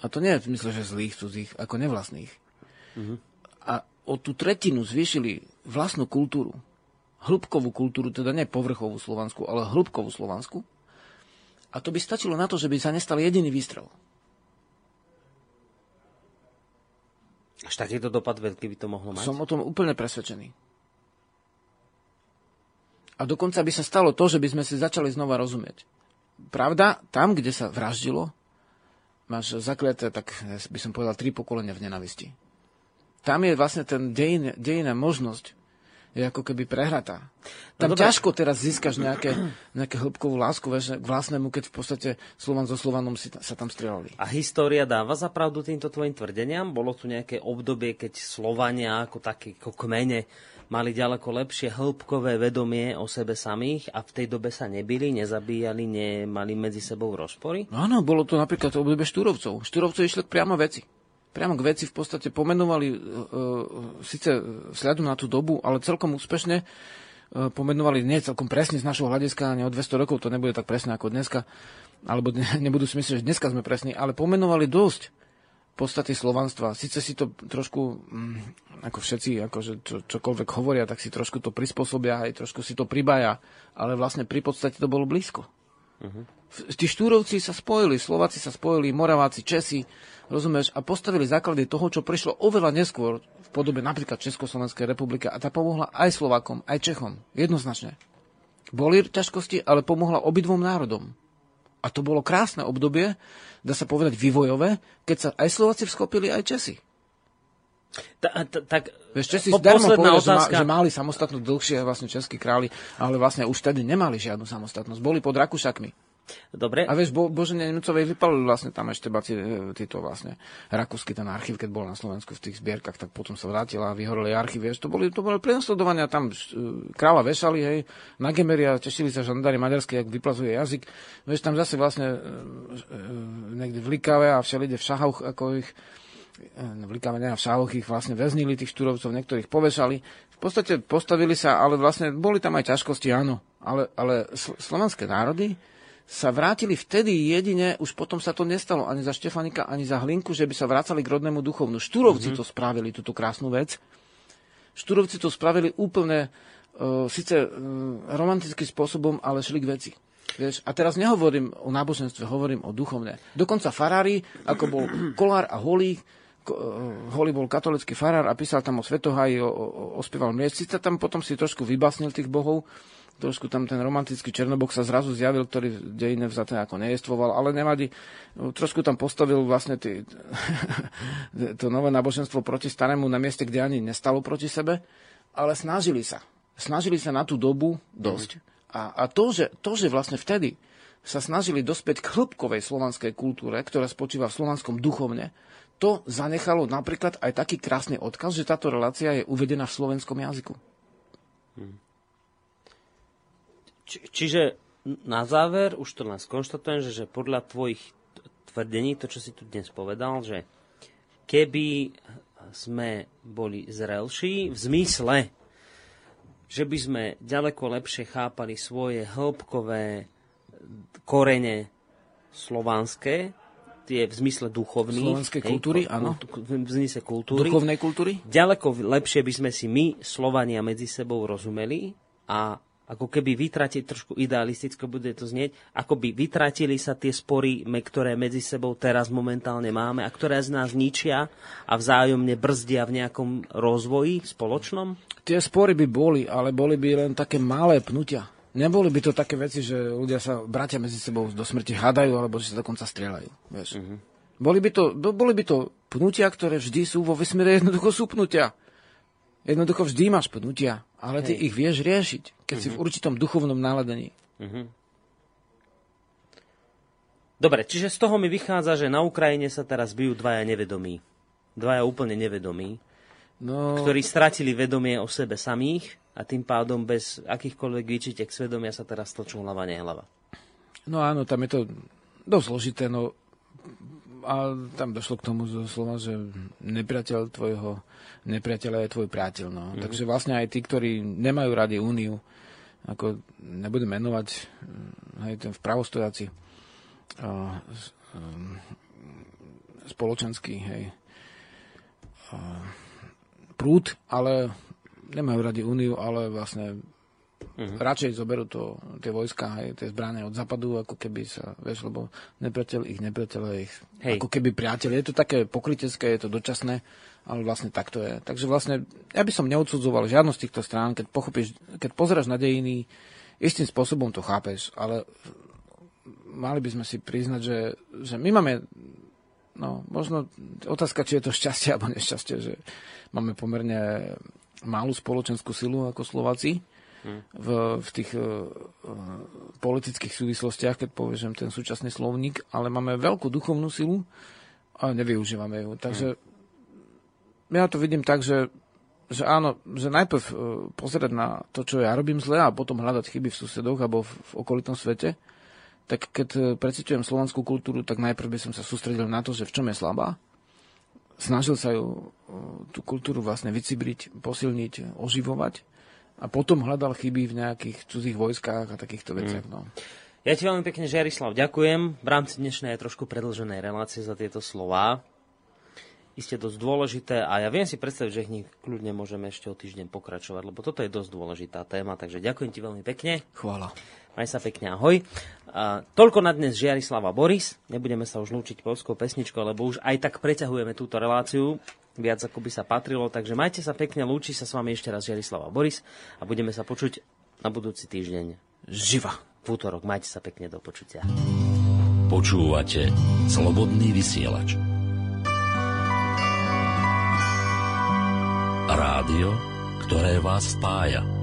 a to nie je v zmysle, že zlých cudzích, ako nevlastných, mm-hmm. a o tú tretinu zvýšili vlastnú kultúru, hĺbkovú kultúru, teda nie povrchovú slovanskú, ale hĺbkovú slovanskú. A to by stačilo na to, že by sa nestal jediný výstrel. Až takýto dopad veľký by to mohlo mať? Som o tom úplne presvedčený. A dokonca by sa stalo to, že by sme si začali znova rozumieť. Pravda, tam, kde sa vraždilo, máš zakliaté, tak by som povedal, tri pokolenia v nenavisti. Tam je vlastne ten dejin, dejina možnosť je ako keby prehratá. No tam no, ťažko teraz získaš nejaké, (clears throat) nejaké hĺbkovú lásku vieš, k vlastnému, keď v podstate Slovan so Slovanom si, sa tam strieľali. A história dáva za pravdu týmto tvojim tvrdeniam? Bolo tu nejaké obdobie, keď Slovania ako také ako kmene mali ďaleko lepšie hĺbkové vedomie o sebe samých a v tej dobe sa nebili, nezabíjali, nemali medzi sebou rozpory? No áno, bolo to napríklad obdobie Štúrovcov. Štúrovcov išli priamo veci priamo k veci v podstate pomenovali, e, e, síce vzhľadom na tú dobu, ale celkom úspešne e, pomenovali nie celkom presne z našho hľadiska, ani o 200 rokov to nebude tak presne ako dneska, alebo ne, (laughs) nebudú si myslieť, že dneska sme presní, ale pomenovali dosť podstaty slovanstva. Sice si to trošku, mm, ako všetci, akože čo, čokoľvek hovoria, tak si trošku to prispôsobia, aj trošku si to pribája, ale vlastne pri podstate to bolo blízko. Uh-huh. Tí štúrovci sa spojili, Slováci sa spojili, Moraváci, Česi, rozumieš, a postavili základy toho, čo prišlo oveľa neskôr v podobe napríklad Československej republiky a tá pomohla aj Slovákom, aj Čechom. Jednoznačne. Boli ťažkosti, ale pomohla obidvom národom. A to bolo krásne obdobie, dá sa povedať vývojové, keď sa aj Slováci vskopili, aj Česi. Ta, ta, tak Vieš, Česi po- zdarmo povedali, že, otázka. že mali samostatnosť dlhšie, vlastne českí králi, ale vlastne už tedy nemali žiadnu samostatnosť. Boli pod Rakúšakmi. Dobre, A vieš, Bo, Božene Nemcovej vypalili vlastne tam ešte baci, e, títo vlastne rakúsky ten archív, keď bol na Slovensku v tých zbierkach, tak potom sa vrátila a vyhoreli archív, vieš, to boli, to boli prenasledovania, tam e, kráľa vešali, hej, na gemeria, tešili sa žandári maďarskí, jak vyplazuje jazyk, vieš, tam zase vlastne e, niekde v Likave a všelide v Šahoch, ako ich e, v Likave, ne, v Šahoch ich vlastne väznili, tých štúrovcov, niektorých povešali. V podstate postavili sa, ale vlastne boli tam aj ťažkosti, áno, ale, ale sl- slovanské národy, sa vrátili vtedy jedine, už potom sa to nestalo ani za Štefanika, ani za Hlinku, že by sa vracali k rodnému duchovnu. Štúrovci mm-hmm. to spravili, túto krásnu vec. Štúrovci to spravili úplne, uh, síce uh, romantickým spôsobom, ale šli k veci. Vieš, a teraz nehovorím o náboženstve, hovorím o duchovne. Dokonca farári, ako bol Kolár a Holý, Ko- eh, Holý bol katolický farár a písal tam o Svetoháji, o, o, ospieval mieč. Sice tam potom si trošku vybasnil tých bohov, trošku tam ten romantický Černobok sa zrazu zjavil, ktorý dejine vzaté ako nejestvoval, ale nevadí. Trošku tam postavil vlastne tý, (laughs) to nové náboženstvo proti starému na mieste, kde ani nestalo proti sebe, ale snažili sa. Snažili sa na tú dobu dosť. A, a to, že, to, že vlastne vtedy sa snažili dospieť k hĺbkovej slovanskej kultúre, ktorá spočíva v slovanskom duchovne, to zanechalo napríklad aj taký krásny odkaz, že táto relácia je uvedená v slovenskom jazyku. Či, čiže na záver, už to len skonštatujem, že, že podľa tvojich tvrdení, to, čo si tu dnes povedal, že keby sme boli zrelší v zmysle, že by sme ďaleko lepšie chápali svoje hĺbkové korene slovanské, tie v zmysle duchovných. Slovenskej kultúry, ku- áno. V zmysle kultúry. Duchovnej kultúry? Ďaleko lepšie by sme si my, Slovania, medzi sebou rozumeli a ako keby vytratili, trošku idealisticky bude to znieť, ako by vytratili sa tie spory, ktoré medzi sebou teraz momentálne máme a ktoré z nás ničia a vzájomne brzdia v nejakom rozvoji spoločnom? Tie spory by boli, ale boli by len také malé pnutia. Neboli by to také veci, že ľudia sa bratia medzi sebou do smrti hádajú, alebo že sa dokonca strieľajú. Vieš. Uh-huh. Boli, by to, bo- boli by to pnutia, ktoré vždy sú vo vesmíre jednoducho sú pnutia. Jednoducho vždy máš pnutia, ale ty ich vieš riešiť, keď uh-huh. si v určitom duchovnom náladení. Dobre, čiže z toho mi vychádza, že na Ukrajine sa teraz bijú dvaja nevedomí. Dvaja úplne nevedomí, No, ktorí stratili vedomie o sebe samých a tým pádom bez akýchkoľvek výčitek svedomia sa teraz točú hlava, nehlava. no áno, tam je to dosť zložité, no a tam došlo k tomu slova, že nepriateľ tvojho nepriateľa je tvoj priateľ. No. Mm-hmm. Takže vlastne aj tí, ktorí nemajú radi úniu, ako nebudem menovať, hm, hej, ten s- um, spoločenský, hej, a, prúd, ale nemajú radi úniu, ale vlastne Uh-huh. Radšej zoberú to, tie vojska, aj tie zbranie od západu, ako keby sa, vieš, lebo nepriateľ ich nepriateľ ich, Hej. ako keby priateľ. Je to také pokrytecké, je to dočasné, ale vlastne tak to je. Takže vlastne ja by som neodsudzoval žiadnu z týchto strán, keď pochopíš, keď pozeraš na dejiny, istým spôsobom to chápeš, ale mali by sme si priznať, že, že my máme no, možno otázka, či je to šťastie alebo nešťastie, že máme pomerne malú spoločenskú silu ako Slováci v, v tých uh, politických súvislostiach, keď poviem ten súčasný slovník, ale máme veľkú duchovnú silu a nevyužívame ju. Takže ja to vidím tak, že, že áno, že najprv uh, pozerať na to, čo ja robím zle a potom hľadať chyby v susedoch alebo v, v okolitom svete, tak keď eh, precitujem slovanskú kultúru, tak najprv by som sa sústredil na to, že v čom je slabá. Snažil sa ju, eh, tú kultúru vlastne vycibriť, posilniť, oživovať a potom hľadal chyby v nejakých cudzích vojskách a takýchto veciach. No. Ja ti veľmi pekne, Žiarislav, ďakujem. V rámci dnešnej trošku predlženej relácie za tieto slová. Isté dosť dôležité a ja viem si predstaviť, že nich kľudne môžeme ešte o týždeň pokračovať, lebo toto je dosť dôležitá téma, takže ďakujem ti veľmi pekne. Chvála. Maj sa pekne, ahoj. A, toľko na dnes Žiarislava Boris. Nebudeme sa už lúčiť polskou pesničkou, lebo už aj tak preťahujeme túto reláciu viac ako by sa patrilo, takže majte sa pekne, lúči sa s vami ešte raz Žiarislava Boris a budeme sa počuť na budúci týždeň Živa. v útorok. Majte sa pekne do počutia. Počúvate Slobodný vysielač. Rádio, ktoré vás spája.